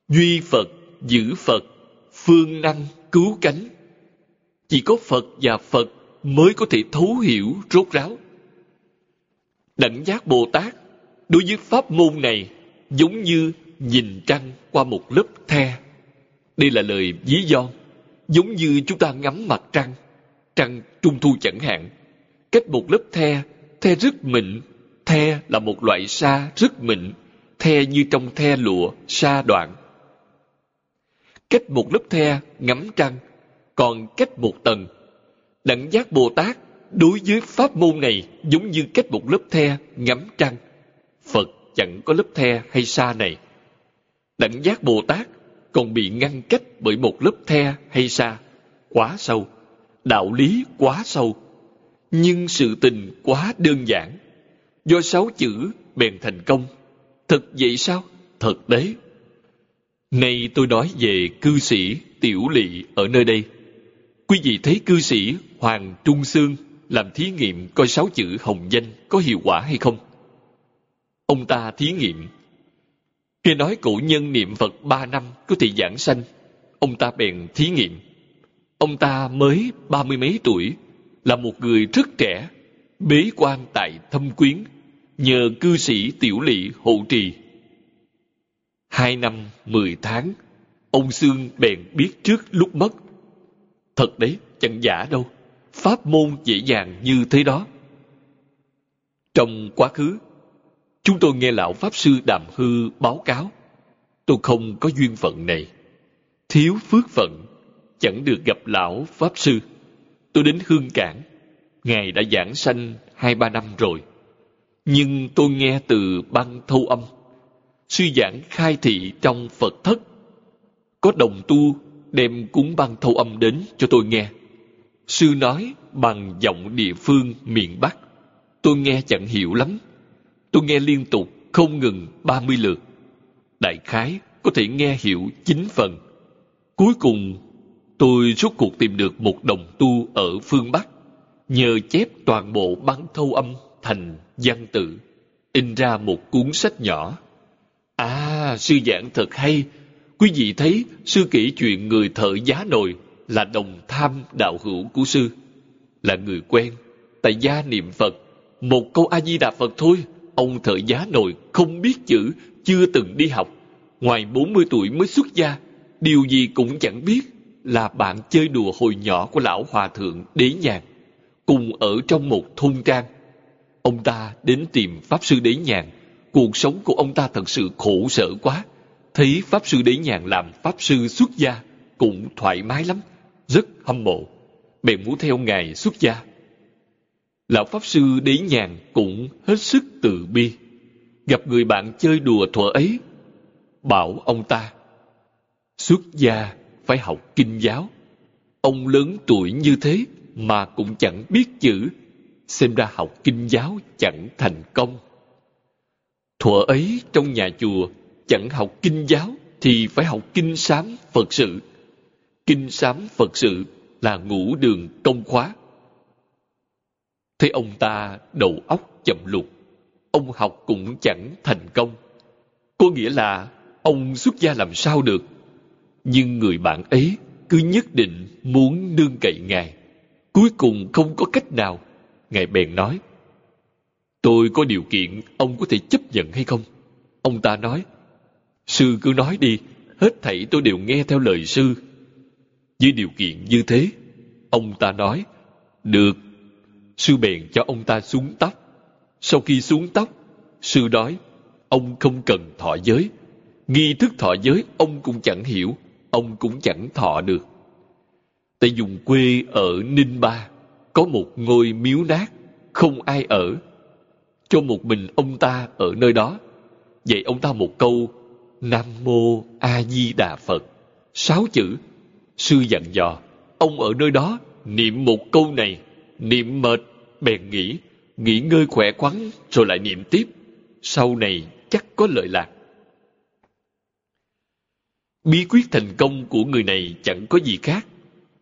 duy Phật, giữ Phật, phương năng, cứu cánh. Chỉ có Phật và Phật mới có thể thấu hiểu rốt ráo. Đảnh giác Bồ Tát đối với pháp môn này giống như nhìn trăng qua một lớp the. Đây là lời ví von, giống như chúng ta ngắm mặt trăng, trăng trung thu chẳng hạn. Cách một lớp the, the rất mịn, the là một loại sa rất mịn, the như trong the lụa, sa đoạn. cách một lớp the ngắm trăng, còn cách một tầng. Đẳng giác Bồ Tát đối với pháp môn này giống như cách một lớp the ngắm trăng. Phật chẳng có lớp the hay sa này. Đẳng giác Bồ Tát còn bị ngăn cách bởi một lớp the hay sa quá sâu, đạo lý quá sâu, nhưng sự tình quá đơn giản. Do sáu chữ bèn thành công. Thật vậy sao? Thật đấy. Nay tôi nói về cư sĩ Tiểu Lị ở nơi đây. Quý vị thấy cư sĩ Hoàng Trung Sương làm thí nghiệm coi sáu chữ hồng danh có hiệu quả hay không? Ông ta thí nghiệm. khi nói cụ nhân niệm Phật ba năm có thể giảng sanh. Ông ta bèn thí nghiệm. Ông ta mới ba mươi mấy tuổi, là một người rất trẻ, bế quan tại thâm quyến, nhờ cư sĩ tiểu lỵ hộ trì. Hai năm, mười tháng, ông Sương bèn biết trước lúc mất. Thật đấy, chẳng giả đâu. Pháp môn dễ dàng như thế đó. Trong quá khứ, chúng tôi nghe lão Pháp Sư Đàm Hư báo cáo. Tôi không có duyên phận này. Thiếu phước phận, chẳng được gặp lão Pháp Sư. Tôi đến Hương Cảng. Ngài đã giảng sanh hai ba năm rồi. Nhưng tôi nghe từ băng thâu âm. Sư giảng khai thị trong Phật thất. Có đồng tu đem cúng băng thâu âm đến cho tôi nghe. Sư nói bằng giọng địa phương miền Bắc. Tôi nghe chẳng hiểu lắm. Tôi nghe liên tục không ngừng ba mươi lượt. Đại khái có thể nghe hiểu chín phần. Cuối cùng tôi rốt cuộc tìm được một đồng tu ở phương Bắc. Nhờ chép toàn bộ băng thâu âm thành văn tự, in ra một cuốn sách nhỏ. À, sư giảng thật hay. Quý vị thấy sư kể chuyện người thợ giá nồi là đồng tham đạo hữu của sư. Là người quen, tại gia niệm Phật. Một câu A-di-đà Phật thôi, ông thợ giá nồi không biết chữ, chưa từng đi học. Ngoài 40 tuổi mới xuất gia, điều gì cũng chẳng biết là bạn chơi đùa hồi nhỏ của lão hòa thượng Đế Nhàn, cùng ở trong một thôn trang. Ông ta đến tìm Pháp Sư Đế Nhàn, cuộc sống của ông ta thật sự khổ sở quá. Thấy Pháp Sư Đế Nhàn làm Pháp Sư xuất gia, cũng thoải mái lắm, rất hâm mộ. Bèn muốn theo Ngài xuất gia. Lão Pháp Sư Đế Nhàn cũng hết sức từ bi. Gặp người bạn chơi đùa thuở ấy, bảo ông ta, xuất gia phải học kinh giáo. Ông lớn tuổi như thế mà cũng chẳng biết chữ, xem ra học kinh giáo chẳng thành công. Thuở ấy trong nhà chùa chẳng học kinh giáo thì phải học kinh sám Phật sự. Kinh sám Phật sự là ngũ đường công khóa thế ông ta đầu óc chậm lụt, ông học cũng chẳng thành công. Có nghĩa là ông xuất gia làm sao được. Nhưng người bạn ấy cứ nhất định muốn nương cậy ngài. Cuối cùng không có cách nào. Ngài bèn nói tôi có điều kiện ông có thể chấp nhận hay không? Ông ta nói sư cứ nói đi hết thảy tôi đều nghe theo lời sư. Với điều kiện như thế ông ta nói được sư bèn cho ông ta xuống tóc sau khi xuống tóc sư nói ông không cần thọ giới nghi thức thọ giới ông cũng chẳng hiểu ông cũng chẳng thọ được. Tại dùng quê ở Ninh Ba, có một ngôi miếu nát, không ai ở. Cho một mình ông ta ở nơi đó. Dạy ông ta một câu, Nam Mô A Di Đà Phật. Sáu chữ, sư dặn dò, ông ở nơi đó niệm một câu này, niệm mệt, bèn nghĩ, nghỉ ngơi khỏe khoắn rồi lại niệm tiếp. Sau này chắc có lợi lạc. Bí quyết thành công của người này chẳng có gì khác.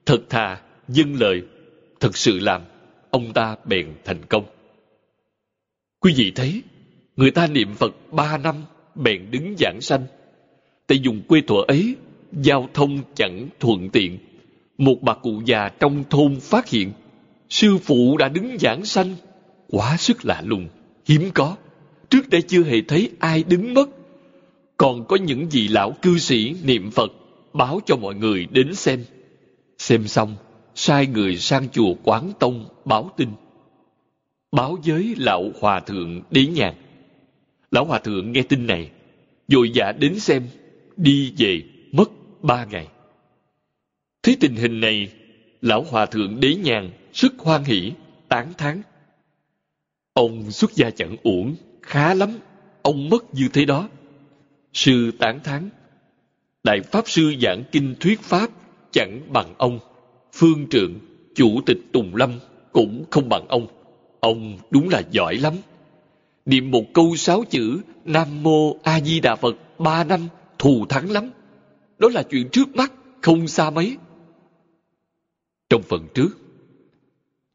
Thật thà, dân lời, thật sự làm, ông ta bèn thành công. Quý vị thấy, người ta niệm Phật ba năm bèn đứng giảng sanh. Tại dùng quê thuở ấy, giao thông chẳng thuận tiện. Một bà cụ già trong thôn phát hiện, sư phụ đã đứng giảng sanh. Quá sức lạ lùng, hiếm có. Trước đây chưa hề thấy ai đứng mất còn có những vị lão cư sĩ niệm Phật báo cho mọi người đến xem. Xem xong, sai người sang chùa Quán Tông báo tin. Báo với lão hòa thượng Đế Nhàn. Lão hòa thượng nghe tin này, vội vã đến xem, đi về mất ba ngày. Thấy tình hình này, lão hòa thượng đế nhàn rất hoan hỷ, tán thán. Ông xuất gia chẳng uổng, khá lắm, ông mất như thế đó. Sư tán thán. Đại Pháp Sư giảng kinh thuyết Pháp chẳng bằng ông. Phương trượng, chủ tịch Tùng Lâm cũng không bằng ông. Ông đúng là giỏi lắm. Niệm một câu sáu chữ Nam Mô A Di Đà Phật ba năm thù thắng lắm. Đó là chuyện trước mắt, không xa mấy. Trong phần trước,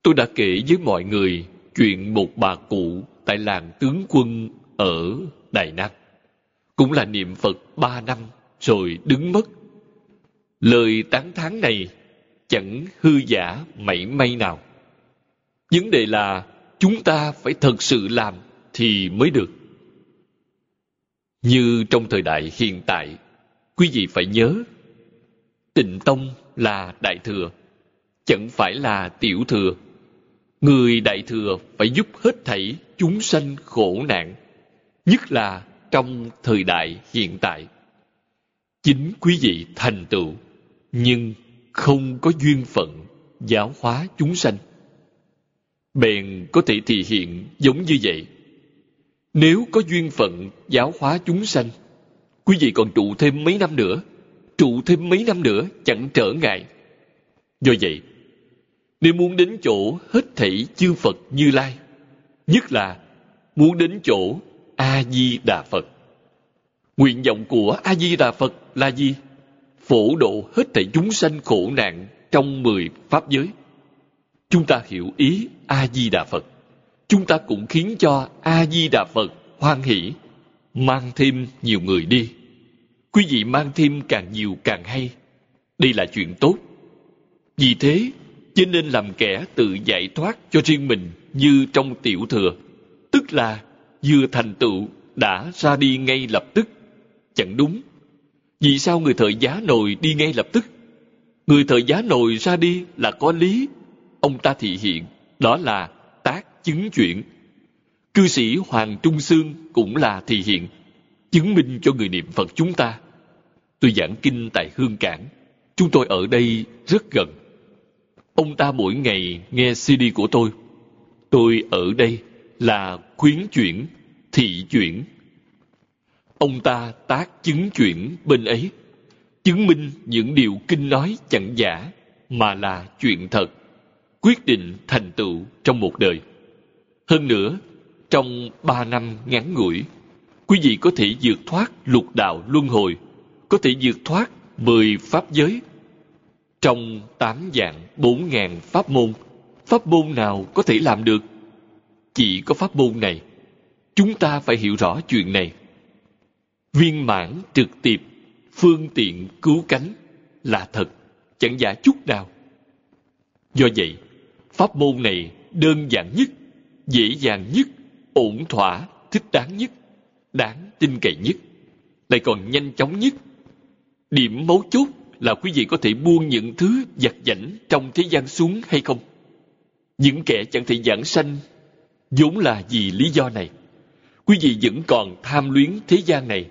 tôi đã kể với mọi người chuyện một bà cụ tại làng tướng quân ở Đài Nam. Cũng là niệm Phật ba năm rồi đứng mất. Lời tán thán này chẳng hư giả mảy may nào. Vấn đề là chúng ta phải thật sự làm thì mới được. Như trong thời đại hiện tại, quý vị phải nhớ, tịnh tông là đại thừa, chẳng phải là tiểu thừa. Người đại thừa phải giúp hết thảy chúng sanh khổ nạn, nhất là trong thời đại hiện tại. Chính quý vị thành tựu, nhưng không có duyên phận giáo hóa chúng sanh. Bèn có thể thể hiện giống như vậy. Nếu có duyên phận giáo hóa chúng sanh, quý vị còn trụ thêm mấy năm nữa, trụ thêm mấy năm nữa chẳng trở ngại. Do vậy, nếu muốn đến chỗ hết thảy chư Phật Như Lai, nhất là muốn đến chỗ A-di-đà Phật. Nguyện vọng của A-di-đà Phật là gì? Phổ độ hết thảy chúng sanh khổ nạn trong mười Pháp giới. Chúng ta hiểu ý A-di-đà Phật. Chúng ta cũng khiến cho A-di-đà Phật hoan hỷ, mang thêm nhiều người đi. Quý vị mang thêm càng nhiều càng hay. Đây là chuyện tốt. Vì thế, cho nên làm kẻ tự giải thoát cho riêng mình như trong tiểu thừa, tức là vừa thành tựu đã ra đi ngay lập tức. Chẳng đúng. Vì sao người thời giá nồi đi ngay lập tức? Người thời giá nồi ra đi là có lý. Ông ta thị hiện, đó là tác chứng chuyện. Cư sĩ Hoàng Trung Sương cũng là thị hiện, chứng minh cho người niệm Phật chúng ta. Tôi giảng kinh tại Hương Cảng. Chúng tôi ở đây rất gần. Ông ta mỗi ngày nghe CD của tôi. Tôi ở đây là khuyến chuyển, thị chuyển. Ông ta tác chứng chuyển bên ấy, chứng minh những điều kinh nói chẳng giả, mà là chuyện thật, quyết định thành tựu trong một đời. Hơn nữa, trong ba năm ngắn ngủi, quý vị có thể vượt thoát lục đạo luân hồi, có thể vượt thoát mười pháp giới. Trong tám dạng bốn ngàn pháp môn, pháp môn nào có thể làm được? Chỉ có pháp môn này. Chúng ta phải hiểu rõ chuyện này. Viên mãn trực tiếp, phương tiện cứu cánh là thật, chẳng giả chút nào. Do vậy, pháp môn này đơn giản nhất, dễ dàng nhất, ổn thỏa, thích đáng nhất, đáng tin cậy nhất, lại còn nhanh chóng nhất. Điểm mấu chốt là quý vị có thể buông những thứ giặt giảnh trong thế gian xuống hay không? Những kẻ chẳng thể giảng sanh vốn là vì lý do này. Quý vị vẫn còn tham luyến thế gian này,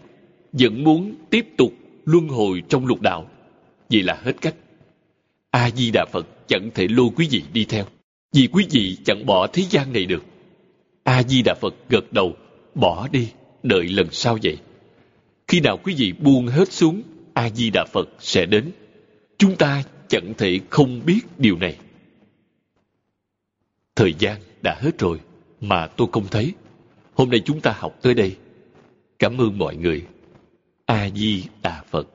vẫn muốn tiếp tục luân hồi trong lục đạo. Vậy là hết cách. A-di-đà Phật chẳng thể lôi quý vị đi theo, vì quý vị chẳng bỏ thế gian này được. A-di-đà Phật gật đầu, bỏ đi, đợi lần sau vậy. Khi nào quý vị buông hết xuống, A-di-đà Phật sẽ đến. Chúng ta chẳng thể không biết điều này. Thời gian đã hết rồi, mà tôi không thấy. Hôm nay chúng ta học tới đây. Cảm ơn mọi người. A-di-đà Phật.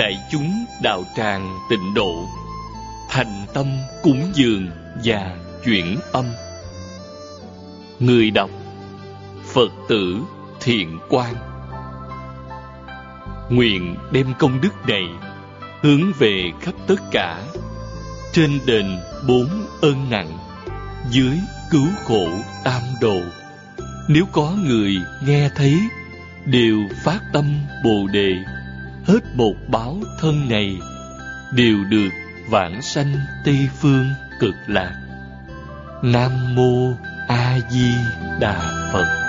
Đại chúng đạo tràng tịnh độ, thành tâm cúng dường và chuyển âm người đọc phật tử thiện quan. Nguyện đem công đức này hướng về khắp tất cả trên đền bốn ơn nặng dưới cứu khổ tam đồ. Nếu có người nghe thấy, đều phát tâm bồ đề hết một báo thân này đều được vãng sanh tây phương cực lạc. Nam mô a di đà phật.